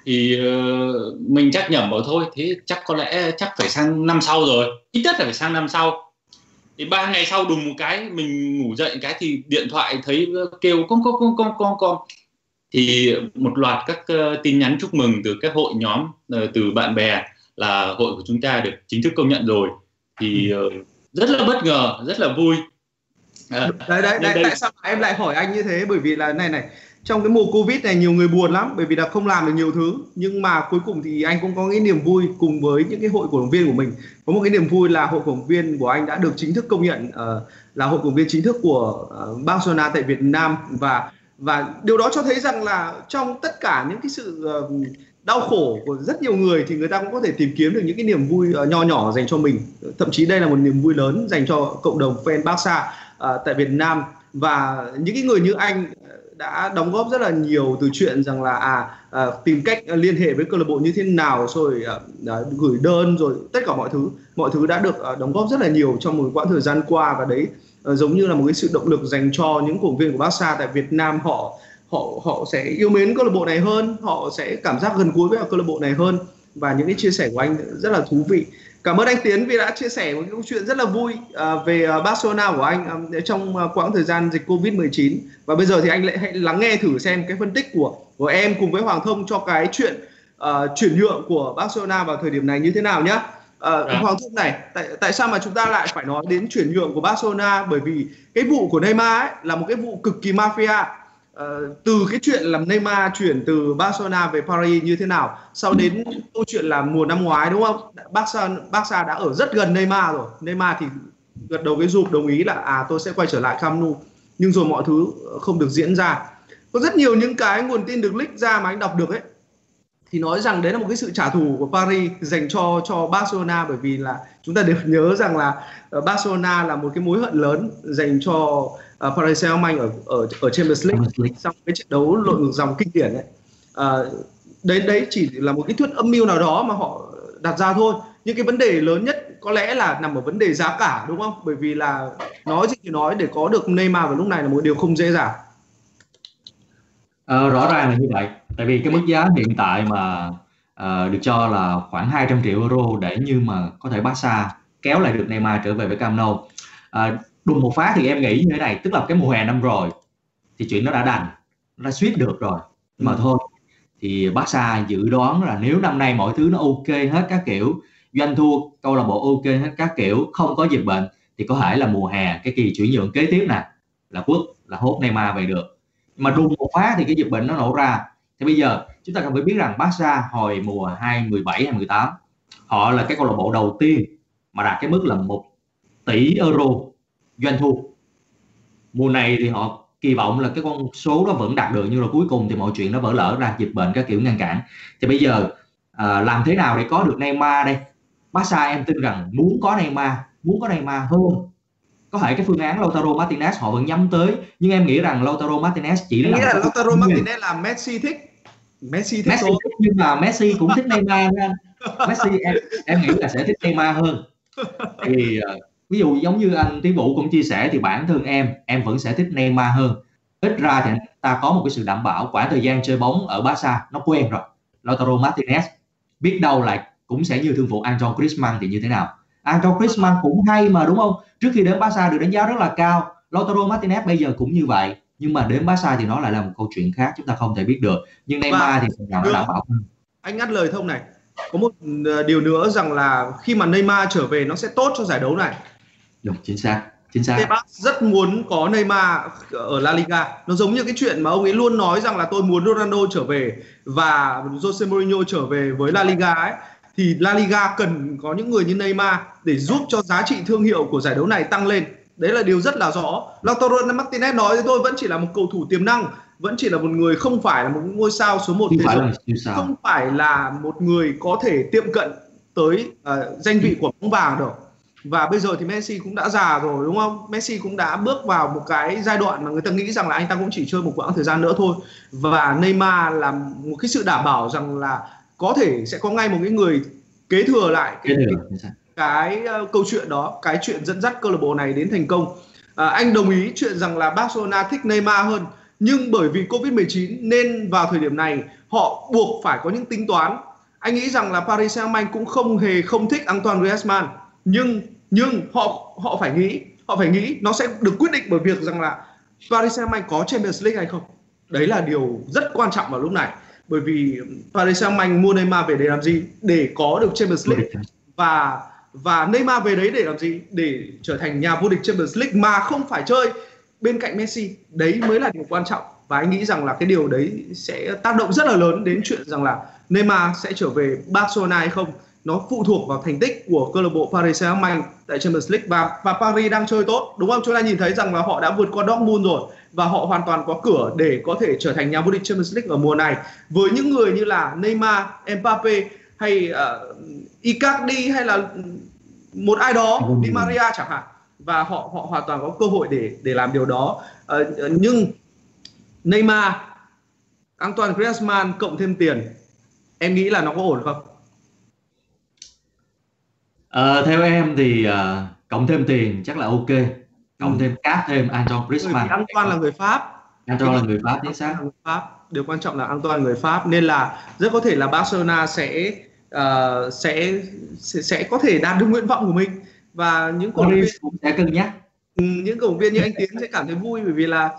Thì uh, mình chắc nhầm vào thôi thế chắc có lẽ chắc phải sang năm sau rồi ít nhất là phải sang năm sau thì ba ngày sau đùng một cái mình ngủ dậy cái thì điện thoại thấy kêu con con con con con con. Thì một loạt các uh, tin nhắn chúc mừng từ các hội nhóm uh, từ bạn bè là hội của chúng ta được chính thức công nhận rồi. Thì uh, rất là bất ngờ rất là vui. À, đấy đấy, đấy đây... tại sao em lại hỏi anh như thế? Bởi vì là này này trong cái mùa covid này nhiều người buồn lắm bởi vì là không làm được nhiều thứ. Nhưng mà cuối cùng thì anh cũng có cái niềm vui cùng với những cái hội cổ động viên của mình. Có một cái niềm vui là hội cổ động viên của anh đã được chính thức công nhận uh, là hội cổ động viên chính thức của uh, Barcelona tại Việt Nam. Và và điều đó cho thấy rằng là trong tất cả những cái sự uh, đau khổ của rất nhiều người thì người ta cũng có thể tìm kiếm được những cái niềm vui uh, nho nhỏ dành cho mình. Thậm chí đây là một niềm vui lớn dành cho cộng đồng fan Barca uh, tại Việt Nam. Và những cái người như anh đã đóng góp rất là nhiều từ chuyện rằng là à, à tìm cách à, liên hệ với câu lạc bộ như thế nào rồi à, gửi đơn rồi tất cả mọi thứ. Mọi thứ đã được à, đóng góp rất là nhiều trong một quãng thời gian qua và đấy à, giống như là một cái sự động lực dành cho những cổ viên của Barca tại Việt Nam. Họ họ họ sẽ yêu mến câu lạc bộ này hơn họ sẽ cảm giác gần gũi với câu lạc bộ này hơn. Và những cái chia sẻ của anh rất là thú vị. Cảm ơn anh Tiến vì đã chia sẻ một câu chuyện rất là vui uh, về uh, Barcelona của anh um, trong quãng thời gian dịch Covid-19 và bây giờ thì anh lại hãy lắng nghe thử xem cái phân tích của của em cùng với Hoàng Thông cho cái chuyện uh, chuyển nhượng của Barcelona vào thời điểm này như thế nào nhé. Uh, à. Hoàng Thông này, tại tại sao mà chúng ta lại phải nói đến chuyển nhượng của Barcelona bởi vì cái vụ của Neymar ấy là một cái vụ cực kỳ mafia Uh, từ cái chuyện làm Neymar chuyển từ Barcelona về Paris như thế nào sau đến câu chuyện là mùa năm ngoái đúng không? Barca Barca đã ở rất gần Neymar rồi. Neymar thì gật đầu cái rụp đồng ý là à tôi sẽ quay trở lại Camp Nou. Nhưng rồi mọi thứ ờ, không được diễn ra. Có rất nhiều những cái nguồn tin được leak ra mà anh đọc được ấy. Thì nói rằng đấy là một cái sự trả thù của Paris dành cho cho Barcelona bởi vì là chúng ta đều nhớ rằng là ờ, Barcelona là một cái mối hận lớn dành cho uh, Paris Saint-Germain ở ở ở Champions League, trong cái trận đấu lội ngược dòng kinh điển ấy. Uh, đấy đấy chỉ là một cái thuyết âm mưu nào đó mà họ đặt ra thôi. Nhưng cái vấn đề lớn nhất có lẽ là nằm ở vấn đề giá cả đúng không? Bởi vì là nói gì thì nói để có được Neymar vào lúc này là một điều không dễ dàng. À, rõ ràng là như vậy. Tại vì cái mức giá hiện tại mà uh, được cho là khoảng 200 triệu euro để như mà có thể Barca kéo lại được Neymar trở về với Camp Nou uh, đùng một phát thì em nghĩ như thế này tức là cái mùa hè năm rồi thì chuyện nó đã đành nó suýt được rồi. Nhưng mà ừ. thôi thì Barca dự đoán là nếu năm nay mọi thứ nó ok hết các kiểu doanh thu câu lạc bộ ok hết các kiểu không có dịch bệnh thì có thể là mùa hè cái kỳ chuyển nhượng kế tiếp nè là quốc là hốt Neymar về được. Mà đùng một phát thì cái dịch bệnh nó nổ ra. Thì bây giờ chúng ta cần phải biết rằng Barca hồi mùa 2017 2018 họ là cái câu lạc bộ đầu tiên mà đạt cái mức là một tỷ euro doanh thu. Mùa này thì họ kỳ vọng là cái con số đó vẫn đạt được nhưng mà cuối cùng thì mọi chuyện nó vỡ lỡ ra dịch bệnh các kiểu ngăn cản. Thì bây giờ à, làm thế nào để có được Neymar đây? Barca em tin rằng muốn có Neymar muốn có Neymar hơn. Có thể cái phương án Lautaro Martinez họ vẫn nhắm tới nhưng em nghĩ rằng Lautaro Martinez chỉ là là Lautaro Martinez là Messi thích. Messi thích Messi thích, nhưng mà Messi cũng thích Neymar Messi em, em nghĩ là sẽ thích Neymar hơn. Thì uh, ví dụ giống như anh Tiến Vũ cũng chia sẻ thì bản thân em em vẫn sẽ thích Neymar hơn. Ít ra thì ta có một cái sự đảm bảo quãng thời gian chơi bóng ở Barca nó quen rồi. Lautaro Martinez biết đâu lại cũng sẽ như thương vụ Anton Griezmann thì như thế nào. Anton Griezmann cũng hay mà đúng không? Trước khi đến Barca được đánh giá rất là cao. Lautaro Martinez bây giờ cũng như vậy. Nhưng mà đến Barca thì nó lại là một câu chuyện khác chúng ta không thể biết được. Nhưng Neymar Và thì phần nào nó đảm bảo hơn. Anh ngắt lời thông này. Có một ờ, điều nữa rằng là khi mà Neymar trở về nó sẽ tốt cho giải đấu này đúng chính xác chính xác. Tebas rất muốn có Neymar ở La Liga. Nó giống như cái chuyện mà ông ấy luôn nói rằng là tôi muốn Ronaldo trở về và Jose Mourinho trở về với La Liga ấy. Thì La Liga cần có những người như Neymar để giúp cho giá trị thương hiệu của giải đấu này tăng lên. Đấy là điều rất là rõ. Lautaro Martinez nói với tôi vẫn chỉ là một cầu thủ tiềm năng vẫn chỉ là một người không phải là một ngôi sao số 1 thế giới không phải là một người có thể tiệm cận tới uh, danh vị của bóng vàng được và bây giờ thì Messi cũng đã già rồi đúng không? Messi cũng đã bước vào một cái giai đoạn mà người ta nghĩ rằng là anh ta cũng chỉ chơi một quãng thời gian nữa thôi và Neymar là một cái sự đảm bảo rằng là có thể sẽ có ngay một cái người kế thừa lại cái, cái, cái uh, câu chuyện đó, cái chuyện dẫn dắt câu lạc bộ này đến thành công. À, anh đồng ý chuyện rằng là Barcelona thích Neymar hơn nhưng bởi vì Covid-19 nên vào thời điểm này họ buộc phải có những tính toán. Anh nghĩ rằng là Paris Saint-Germain cũng không hề không thích Antoine Griezmann nhưng nhưng họ họ phải nghĩ họ phải nghĩ nó sẽ được quyết định bởi việc rằng là Paris Saint-Germain có Champions League hay không. Đấy là điều rất quan trọng vào lúc này. Bởi vì Paris Saint-Germain mua Neymar về để làm gì? Để có được Champions League. Và và Neymar về đấy để làm gì? Để trở thành nhà vô địch Champions League mà không phải chơi bên cạnh Messi. Đấy mới là điều quan trọng. Và anh nghĩ rằng là cái điều đấy sẽ tác động rất là lớn đến chuyện rằng là Neymar sẽ trở về Barcelona hay không nó phụ thuộc vào thành tích của câu lạc bộ Paris Saint-Germain tại Champions League và và Paris đang chơi tốt đúng không? Chúng ta nhìn thấy rằng là họ đã vượt qua Dortmund rồi và họ hoàn toàn có cửa để có thể trở thành nhà vô địch Champions League ở mùa này với những người như là Neymar, Mbappe hay uh, Icardi hay là một ai đó Di Maria chẳng hạn và họ họ hoàn toàn có cơ hội để để làm điều đó uh, nhưng Neymar, Antoine Griezmann cộng thêm tiền em nghĩ là nó có ổn không? À, theo em thì uh, cộng thêm tiền chắc là ok. Cộng ừ. thêm cát thêm Antoine Griezmann. Antoine là người Pháp. Antoine là người Pháp chính xác. Người Pháp. Điều quan trọng là Antoine người Pháp. Nên là rất có thể là Barcelona sẽ uh, sẽ, sẽ sẽ có thể đạt được nguyện vọng của mình. Và những cổ động viên cũng sẽ cân nhắc. Ừ, những cổ động viên như anh Tiến sẽ cảm thấy vui bởi vì là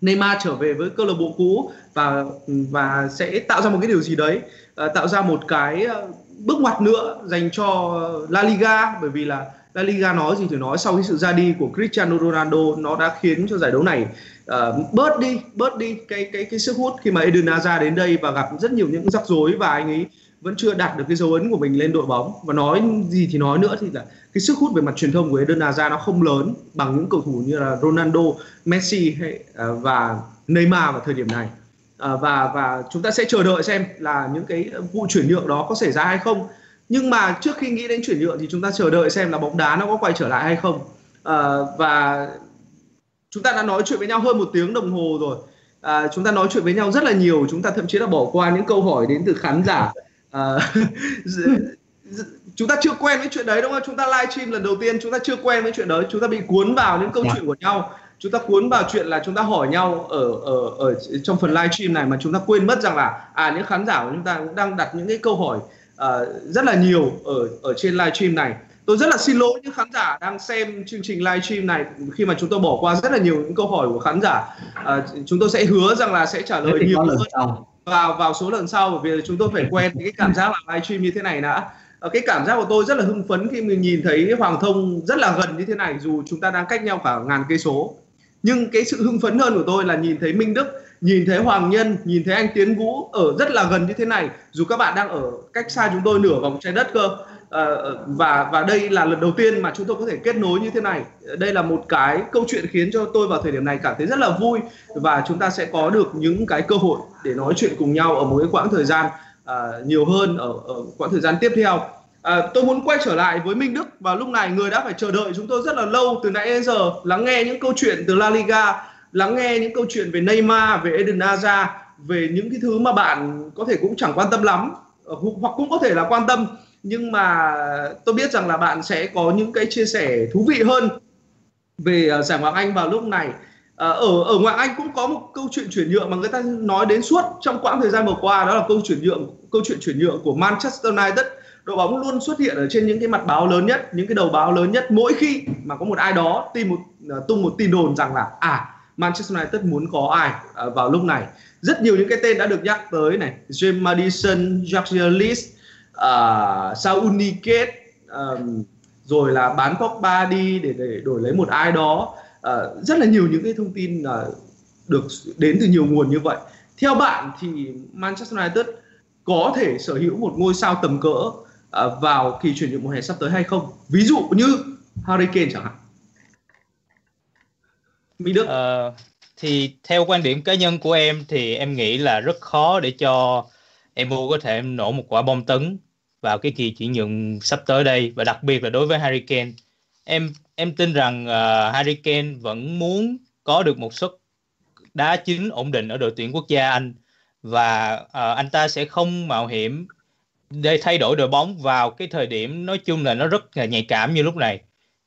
Neymar trở về với câu lạc bộ cũ và và sẽ tạo ra một cái điều gì đấy uh, tạo ra một cái uh, bước ngoặt nữa dành cho La Liga bởi vì là La Liga nói gì thì nói. Sau cái sự ra đi của Cristiano Ronaldo nó đã khiến cho giải đấu này uh, bớt đi bớt đi cái cái cái sức hút khi mà Eden Hazard đến đây và gặp rất nhiều những rắc rối và anh ấy vẫn chưa đạt được cái dấu ấn của mình lên đội bóng. Và nói gì thì nói nữa thì là cái sức hút về mặt truyền thông của Eden Hazard nó không lớn bằng những cầu thủ như là Ronaldo, Messi hay, uh, và Neymar vào thời điểm này à, và và chúng ta sẽ chờ đợi xem là những cái vụ chuyển nhượng đó có xảy ra hay không. Nhưng mà trước khi nghĩ đến chuyển nhượng thì chúng ta chờ đợi xem là bóng đá nó có quay trở lại hay không. À, và chúng ta đã nói chuyện với nhau hơn một tiếng đồng hồ rồi. À, chúng ta nói chuyện với nhau rất là nhiều chúng ta thậm chí là bỏ qua những câu hỏi đến từ khán giả. À, chúng ta chưa quen với chuyện đấy đúng không? Chúng ta live stream lần đầu tiên chúng ta chưa quen với chuyện đấy chúng ta bị cuốn vào những câu dạ. chuyện của nhau chúng ta cuốn vào chuyện là chúng ta hỏi nhau ở ở ở trong phần livestream này mà chúng ta quên mất rằng là à những khán giả của chúng ta cũng đang đặt những cái câu hỏi uh, rất là nhiều ở ở trên livestream này. Tôi rất là xin lỗi những khán giả đang xem chương trình livestream này khi mà chúng tôi bỏ qua rất là nhiều những câu hỏi của khán giả. À, chúng tôi sẽ hứa rằng là sẽ trả lời nhiều hơn. vào vào số lần sau bởi vì chúng tôi phải quen cái cảm giác là livestream như thế này đã. À, cái cảm giác của tôi rất là hưng phấn khi mình nhìn thấy Hoàng Thông rất là gần như thế này dù chúng ta đang cách nhau cả ngàn cây số nhưng cái sự hưng phấn hơn của tôi là nhìn thấy Minh Đức nhìn thấy Hoàng Nhân nhìn thấy anh Tiến Vũ ở rất là gần như thế này. Dù các bạn đang ở cách xa chúng tôi nửa vòng trái đất cơ à, và và đây là lần đầu tiên mà chúng tôi có thể kết nối như thế này. Đây là một cái câu chuyện khiến cho tôi vào thời điểm này cảm thấy rất là vui và chúng ta sẽ có được những cái cơ hội để nói chuyện cùng nhau ở một cái quãng thời gian à, nhiều hơn ở, ở quãng thời gian tiếp theo. À, tôi muốn quay trở lại với Minh Đức và lúc này người đã phải chờ đợi chúng tôi rất là lâu từ nãy đến giờ lắng nghe những câu chuyện từ La Liga, lắng nghe những câu chuyện về Neymar, về Eden Hazard, về những cái thứ mà bạn có thể cũng chẳng quan tâm lắm ờ, hoặc cũng có thể là quan tâm nhưng mà tôi biết rằng là bạn sẽ có những cái chia sẻ thú vị hơn về ờ, giải Ngoại Anh vào lúc này. À, ở ở Ngoại Anh cũng có một câu chuyện chuyển nhượng mà người ta nói đến suốt trong quãng thời gian vừa qua đó là câu chuyển nhượng câu chuyện chuyển nhượng của Manchester United đội bóng luôn xuất hiện ở trên những cái mặt báo lớn nhất những cái đầu báo lớn nhất mỗi khi mà có một ai đó tìm một à, tung một tin đồn rằng là à Manchester United muốn có ai à, vào lúc này. Rất nhiều những cái tên đã được nhắc tới này. James Madison, Jack Lees uh, Saul Niket um, rồi là bán Pogba đi để để đổi lấy một ai đó. Uh, rất là nhiều những cái thông tin uh, được đến từ nhiều nguồn như vậy. Theo bạn thì Manchester United có thể sở hữu một ngôi sao tầm cỡ uh, vào kỳ chuyển nhượng mùa hè sắp tới hay không? Ví dụ như Harry Kane chẳng hạn. Mỹ Đức. Uh, thì theo quan điểm cá nhân của em thì em nghĩ là rất khó để cho MU có thể nổ một quả bom tấn vào cái kỳ chuyển nhượng sắp tới đây. Và đặc biệt là đối với Harry Kane. Em em tin rằng uh, Harry Kane vẫn muốn có được một suất đá chính ổn định ở đội tuyển quốc gia Anh. Và uh, anh ta sẽ không mạo hiểm để thay đổi đội bóng vào cái thời điểm nói chung là nó rất là nhạy cảm như lúc này.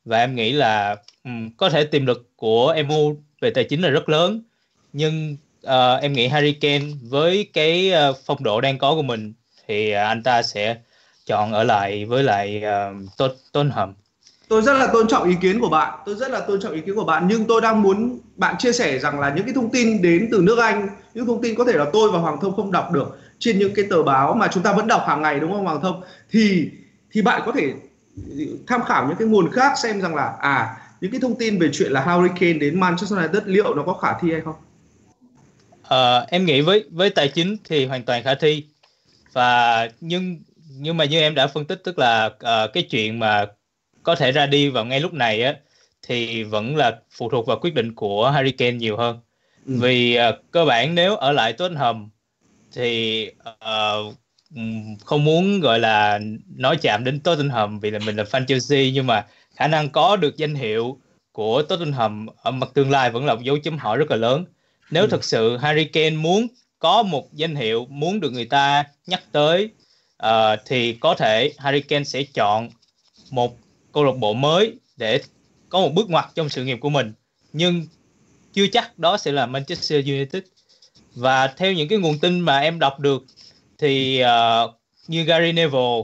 Và em nghĩ là um, có thể tiềm lực của MU về tài chính là rất lớn. Nhưng uh, em nghĩ Harry Kane với cái uh, phong độ đang có của mình thì uh, anh ta sẽ chọn ở lại với lại uh, tôn tôn hầm tôi rất là tôn trọng ý kiến của bạn. Tôi rất là tôn trọng ý kiến của bạn. Nhưng tôi đang muốn bạn chia sẻ rằng là những cái thông tin đến từ nước anh những thông tin có thể là tôi và hoàng thông không đọc được trên những cái tờ báo mà chúng ta vẫn đọc hàng ngày đúng không hoàng thông thì thì bạn có thể tham khảo những cái nguồn khác xem rằng là à những cái thông tin về chuyện là Harry Kane đến Manchester United liệu nó có khả thi hay không? Uh, em nghĩ với với tài chính thì hoàn toàn khả thi và nhưng nhưng mà như em đã phân tích tức là uh, cái chuyện mà có thể ra đi vào ngay lúc này á thì vẫn là phụ thuộc vào quyết định của Harry Kane nhiều hơn ừ. vì uh, cơ bản nếu ở lại Tottenham thì uh, không muốn gọi là nói chạm đến Tottenham vì là mình là fan Chelsea nhưng mà khả năng có được danh hiệu của Tottenham ở mặt tương lai vẫn là một dấu chấm hỏi rất là lớn. Nếu ừ. thực sự Harry Kane muốn có một danh hiệu muốn được người ta nhắc tới uh, thì có thể Harry Kane sẽ chọn một câu lạc bộ mới để có một bước ngoặt trong sự nghiệp của mình. Nhưng chưa chắc đó sẽ là Manchester United và theo những cái nguồn tin mà em đọc được thì uh, như Gary Neville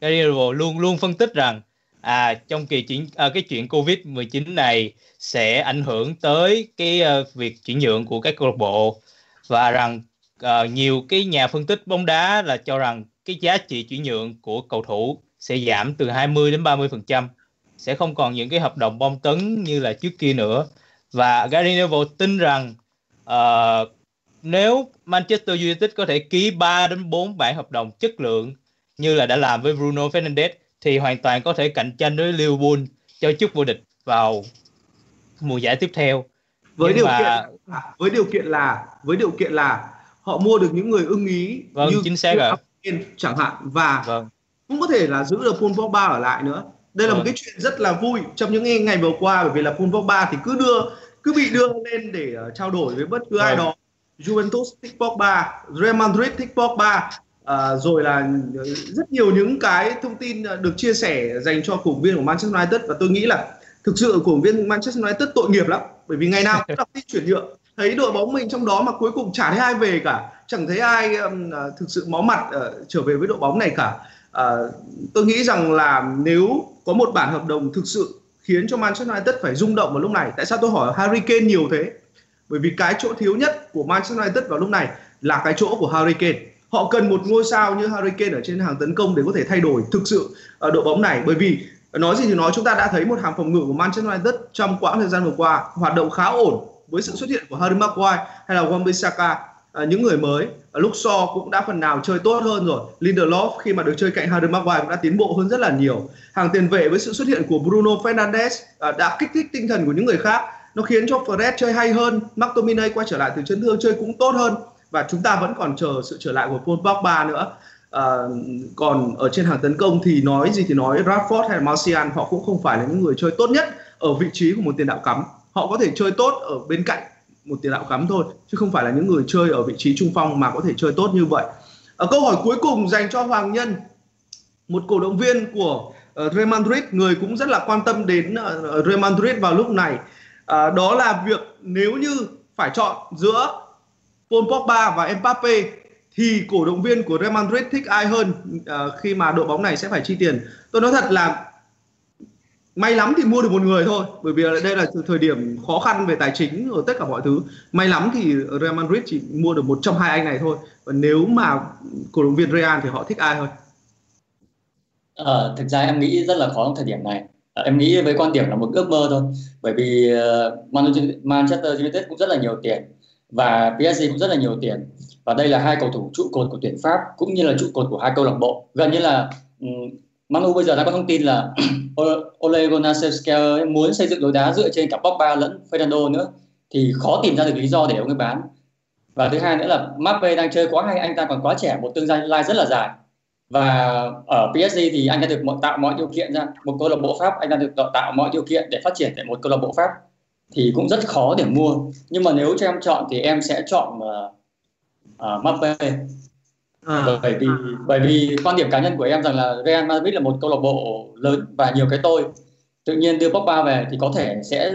Gary Neville luôn luôn phân tích rằng à trong kỳ chuyển à, cái chuyện Covid 19 này sẽ ảnh hưởng tới cái uh, việc chuyển nhượng của các câu lạc bộ. Và rằng uh, nhiều cái nhà phân tích bóng đá là cho rằng cái giá trị chuyển nhượng của cầu thủ sẽ giảm từ 20 đến 30 phần trăm sẽ không còn những cái hợp đồng bom tấn như là trước kia nữa. Và Gary Neville tin rằng uh, nếu Manchester United có thể ký 3 đến 4 bản hợp đồng chất lượng như là đã làm với Bruno Fernandes thì hoàn toàn có thể cạnh tranh với Liverpool cho chức vô địch vào mùa giải tiếp theo với Nhưng điều mà... kiện với điều kiện là với điều kiện là họ mua được những người ưng ý vâng, như chính xác rồi chẳng hạn và vâng. cũng có thể là giữ được Paul Pogba ở lại nữa đây là vâng. một cái chuyện rất là vui trong những ngày vừa qua bởi vì là Paul Pogba thì cứ đưa cứ bị đưa lên để uh, trao đổi với bất cứ vâng. ai đó Juventus thích Pogba, Real Madrid thích Pogba. À, rồi là rất nhiều những cái thông tin được chia sẻ dành cho cổ viên của Manchester United. Và tôi nghĩ là thực sự cổ viên Manchester United tội nghiệp lắm. Bởi vì ngày nào cũng đọc tin chuyển nhượng thấy đội bóng mình trong đó mà cuối cùng chả thấy ai về cả. Chẳng thấy ai um, à, thực sự máu mặt uh, trở về với đội bóng này cả. Uh, tôi nghĩ rằng là nếu có một bản hợp đồng thực sự khiến cho Manchester United phải rung động vào lúc này tại sao tôi hỏi Harry Kane nhiều thế? Bởi vì cái chỗ thiếu nhất của Manchester United vào lúc này là cái chỗ của Harry Kane. Họ cần một ngôi sao như Harry Kane ở trên hàng tấn công để có thể thay đổi thực sự ở đội bóng này. Bởi vì ờ, nói gì thì nói chúng ta đã thấy một hàng phòng ngự của Manchester United trong quãng thời gian vừa qua hoạt động khá ổn với sự xuất hiện của Harry Maguire hay là Wan-Bissaka à, những người mới. À, Luke cũng đã phần nào chơi tốt hơn rồi. Lindelof khi mà được chơi cạnh Harry Maguire cũng đã tiến bộ hơn rất là nhiều. Hàng tiền vệ với sự xuất hiện của Bruno Fernandes à, đã kích thích tinh thần của những người khác nó khiến cho Fred chơi hay hơn McTominay quay trở lại từ chấn thương chơi cũng tốt hơn và chúng ta vẫn còn chờ sự trở lại của Paul Pogba nữa. À, còn ở trên hàng tấn công thì nói gì thì nói Rashford hay Martial họ cũng không phải là những người chơi tốt nhất ở vị trí của một tiền đạo cắm. Họ có thể chơi tốt ở bên cạnh một tiền đạo cắm thôi chứ không phải là những người chơi ở vị trí trung phong mà có thể chơi tốt như vậy. À, câu hỏi cuối cùng dành cho Hoàng Nhân. Một cổ động viên của uh, Real Madrid người cũng rất là quan tâm đến uh, Real Madrid vào lúc này à, đó là việc nếu như phải chọn giữa Paul Pogba và Mbappe thì cổ động viên của Real Madrid thích ai hơn uh, khi mà đội bóng này sẽ phải chi tiền? Tôi nói thật là may lắm thì mua được một người thôi bởi vì đây là thời điểm khó khăn về tài chính ở tất cả mọi thứ. May lắm thì Real Madrid chỉ mua được một trong hai anh này thôi và nếu mà cổ động viên Real thì họ thích ai hơn? À, thực ra em nghĩ rất là khó trong thời điểm này. Ờ, em nghĩ với quan điểm là một ước mơ thôi. Bởi vì ờ, Manchester United cũng rất là nhiều tiền và PSG cũng rất là nhiều tiền. Và đây là hai cầu thủ trụ cột của tuyển Pháp cũng như là trụ cột của hai câu lạc bộ. Gần như là ừ, Man Manu bây giờ đã có thông tin là Ole Gunnar Solskjaer muốn xây dựng đối đá dựa trên cả Pogba lẫn Fernando nữa thì khó tìm ra được lý do để ông ấy bán. Và thứ hai nữa là Mbappe đang chơi quá hay, anh ta còn quá trẻ, một tương lai rất là dài và ở PSG thì anh đã được tạo mọi điều kiện ra một câu lạc bộ Pháp anh đã được tạo mọi điều kiện để phát triển tại một câu lạc bộ Pháp. Thì cũng rất khó để mua. Nhưng mà nếu cho em chọn thì em sẽ chọn uh, uh, Mbappe à. bởi vì bởi vì quan điểm cá nhân của em rằng là Real Madrid là một câu lạc bộ lớn và nhiều cái tôi. Tự nhiên đưa Pogba về thì có thể sẽ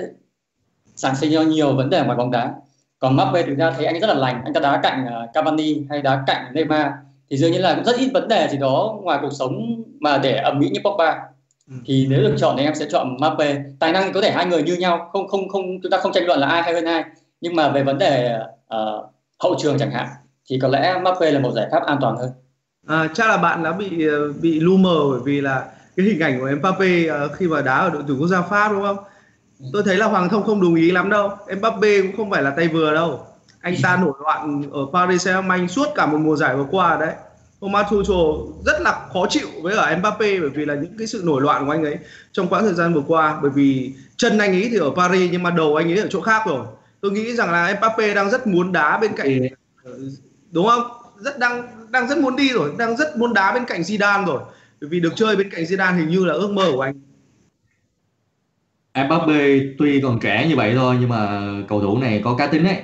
sản sinh ra nhiều vấn đề ngoài bóng đá. Còn Mbappe thực ra thấy anh rất là lành. Anh ta đá cạnh uh, Cavani hay đá cạnh Neymar thì dường như là cũng rất ít vấn đề gì đó ngoài cuộc sống mà để ẩm mỹ như Pogba ừ. thì nếu được chọn thì em sẽ chọn Mbappe tài năng thì có thể hai người như nhau không không không chúng ta không tranh luận là ai hay hơn ai nhưng mà về vấn đề uh, hậu trường chẳng hạn thì có lẽ Mbappe là một giải pháp an toàn hơn. À, chắc là bạn đã bị ờ, bị lu mờ bởi vì là cái hình ảnh của Mbappe ờ, khi mà đá ở đội tuyển quốc gia Pháp đúng không? Tôi thấy là Hoàng Thông không đồng ý lắm đâu. Mbappe cũng không phải là tay vừa đâu. Anh ta nổi loạn ở Paris Saint-Germain suốt cả một mùa giải vừa qua đấy. Thomas Tuchel rất là khó chịu với ở Mbappe bởi vì là những cái sự nổi loạn của anh ấy trong quãng thời gian vừa qua. Bởi vì chân anh ấy thì ở Paris nhưng mà đầu anh ấy ở chỗ khác rồi. Tôi nghĩ rằng là Mbappe đang rất muốn đá bên cạnh đúng không? Rất đang đang rất muốn đi rồi đang rất muốn đá bên cạnh Zidane rồi. Bởi vì được chơi bên cạnh Zidane hình như là ước mơ của anh. Mbappe tuy còn trẻ như vậy thôi nhưng mà cầu thủ này có cá tính ấy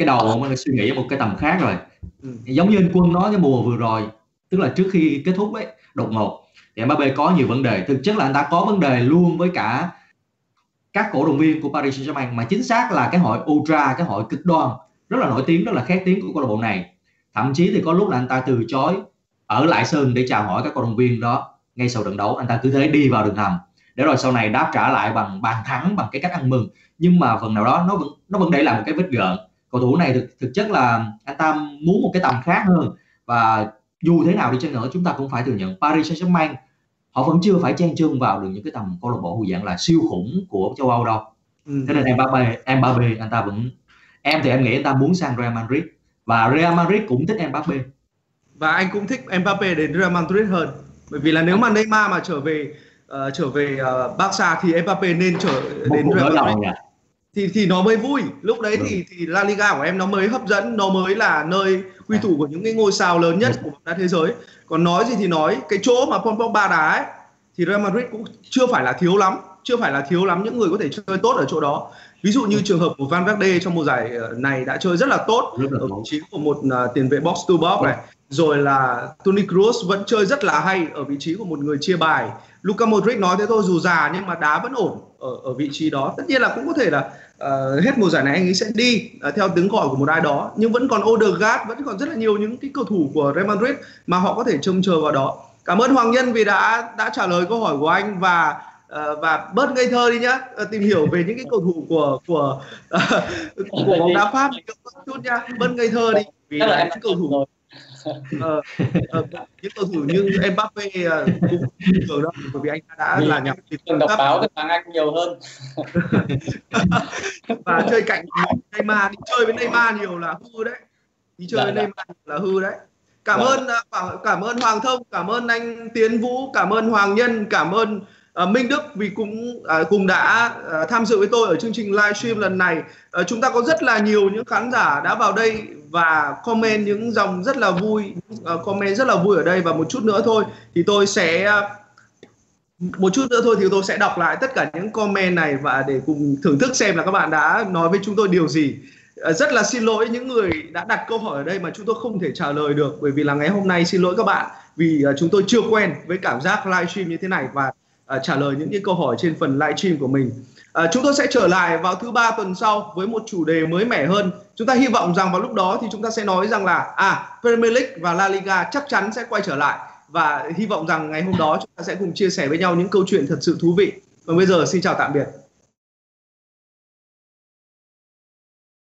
cái đầu ông ấy suy nghĩ một cái tầm khác rồi. Ừ. giống như anh quân nói cái mùa vừa rồi tức là trước khi kết thúc ấy đột ngột thì Mbappe có nhiều vấn đề. Thực chất là anh ta có vấn đề luôn với cả các cổ động viên của Paris Saint-Germain mà chính xác là cái hội ultra cái hội cực đoan rất là nổi tiếng rất là khét tiếng của câu lạc bộ này. Thậm chí thì có lúc là anh ta từ chối ở lại sân để chào hỏi các cổ động viên đó ngay sau trận đấu. Anh ta cứ thế đi vào đường hầm. Để rồi sau này đáp trả lại bằng bàn thắng bằng cái cách ăn mừng. Nhưng mà phần nào đó nó vẫn nó vẫn để lại một cái vết gợn cầu thủ này thực thực chất là anh ta muốn một cái tầm khác hơn và dù thế nào đi chăng nữa chúng ta cũng phải thừa nhận Paris Saint-Germain họ vẫn chưa phải chen chân vào được những cái tầm câu lạc bộ dạng là siêu khủng của châu Âu đâu. Ừ. thế nên Mbappe Mbappe anh ta vẫn em thì em nghĩ anh ta muốn sang Real Madrid và Real Madrid cũng thích Mbappe và anh cũng thích Mbappe đến Real Madrid hơn. Bởi vì là nếu mà Neymar mà trở về uh, trở về uh, Barca thì Mbappe nên trở Một đến Real Madrid thì thì nó mới vui. Lúc đấy thì thì La Liga của em nó mới hấp dẫn nó mới là nơi quy thủ của những cái ngôi sao lớn nhất của bóng đá thế giới. Còn nói gì thì nói cái chỗ mà Paul Pogba đá ấy thì Real Madrid cũng chưa phải là thiếu lắm chưa phải là thiếu lắm những người có thể chơi tốt ở chỗ đó. Ví dụ như ừ. trường hợp của Van Verde trong mùa giải ờ, này đã chơi rất là tốt rất là ở vị trí của một uh, tiền vệ box to box này. Rồi là Toni Kroos vẫn chơi rất là hay ở vị trí của một người chia bài Luka Modric nói thế thôi dù già nhưng mà đá vẫn ổn ở ở vị trí đó. Tất nhiên là cũng có thể là uh, hết mùa giải này anh ấy sẽ đi uh, theo tiếng gọi của một ai đó. Nhưng vẫn còn Odegaard vẫn còn rất là nhiều những cái cầu thủ của Real Madrid mà họ có thể trông chờ vào đó. Cảm ơn Hoàng Nhân vì đã đã trả lời câu hỏi của anh và uh, và bớt ngây thơ đi nhá. Uh, tìm hiểu về những cái cầu thủ của của uh, của bóng đá Pháp. Chút nhá. Bớt ngây thơ đi vì là những cầu thủ uh, uh, những cầu thủ như Mbappe uh, cũng thường đó bởi vì anh đã vì là nhà thường đọc báo với tiếng Anh nhiều hơn. Và chơi cạnh Neymar đi chơi với Neymar nhiều là hư đấy. Đi chơi dạ, với dạ. Neymar là hư đấy. Cảm ơn cảm ơn Hoàng Thông cảm ơn anh Tiến Vũ cảm ơn Hoàng Nhân cảm ơn Ờ, Minh Đức vì cũng à, cùng đã à, tham dự với tôi ở chương trình livestream lần này. À, chúng ta có rất là nhiều những khán giả đã vào đây và comment những dòng rất là vui à, comment rất là vui ở đây. Và một chút nữa thôi thì tôi sẽ à, một chút nữa thôi thì tôi sẽ đọc lại tất cả những comment này và để cùng thưởng thức xem là các bạn đã nói với chúng tôi điều gì. Rất là xin lỗi những người đã đặt câu hỏi ở đây mà chúng tôi không thể trả lời được bởi vì là ngày hôm nay xin lỗi các bạn vì à, chúng tôi chưa quen với cảm giác livestream như thế này. Và À, trả lời những cái câu hỏi trên phần livestream của mình. À, chúng tôi sẽ trở lại vào thứ ba tuần sau với một chủ đề mới mẻ hơn. Chúng ta hy vọng rằng vào lúc đó thì chúng ta sẽ nói rằng là à Premier League và La Liga chắc chắn sẽ quay trở lại và hy vọng rằng ngày hôm đó chúng ta sẽ cùng chia sẻ với nhau những câu chuyện thật sự thú vị. Còn bây giờ xin chào tạm biệt.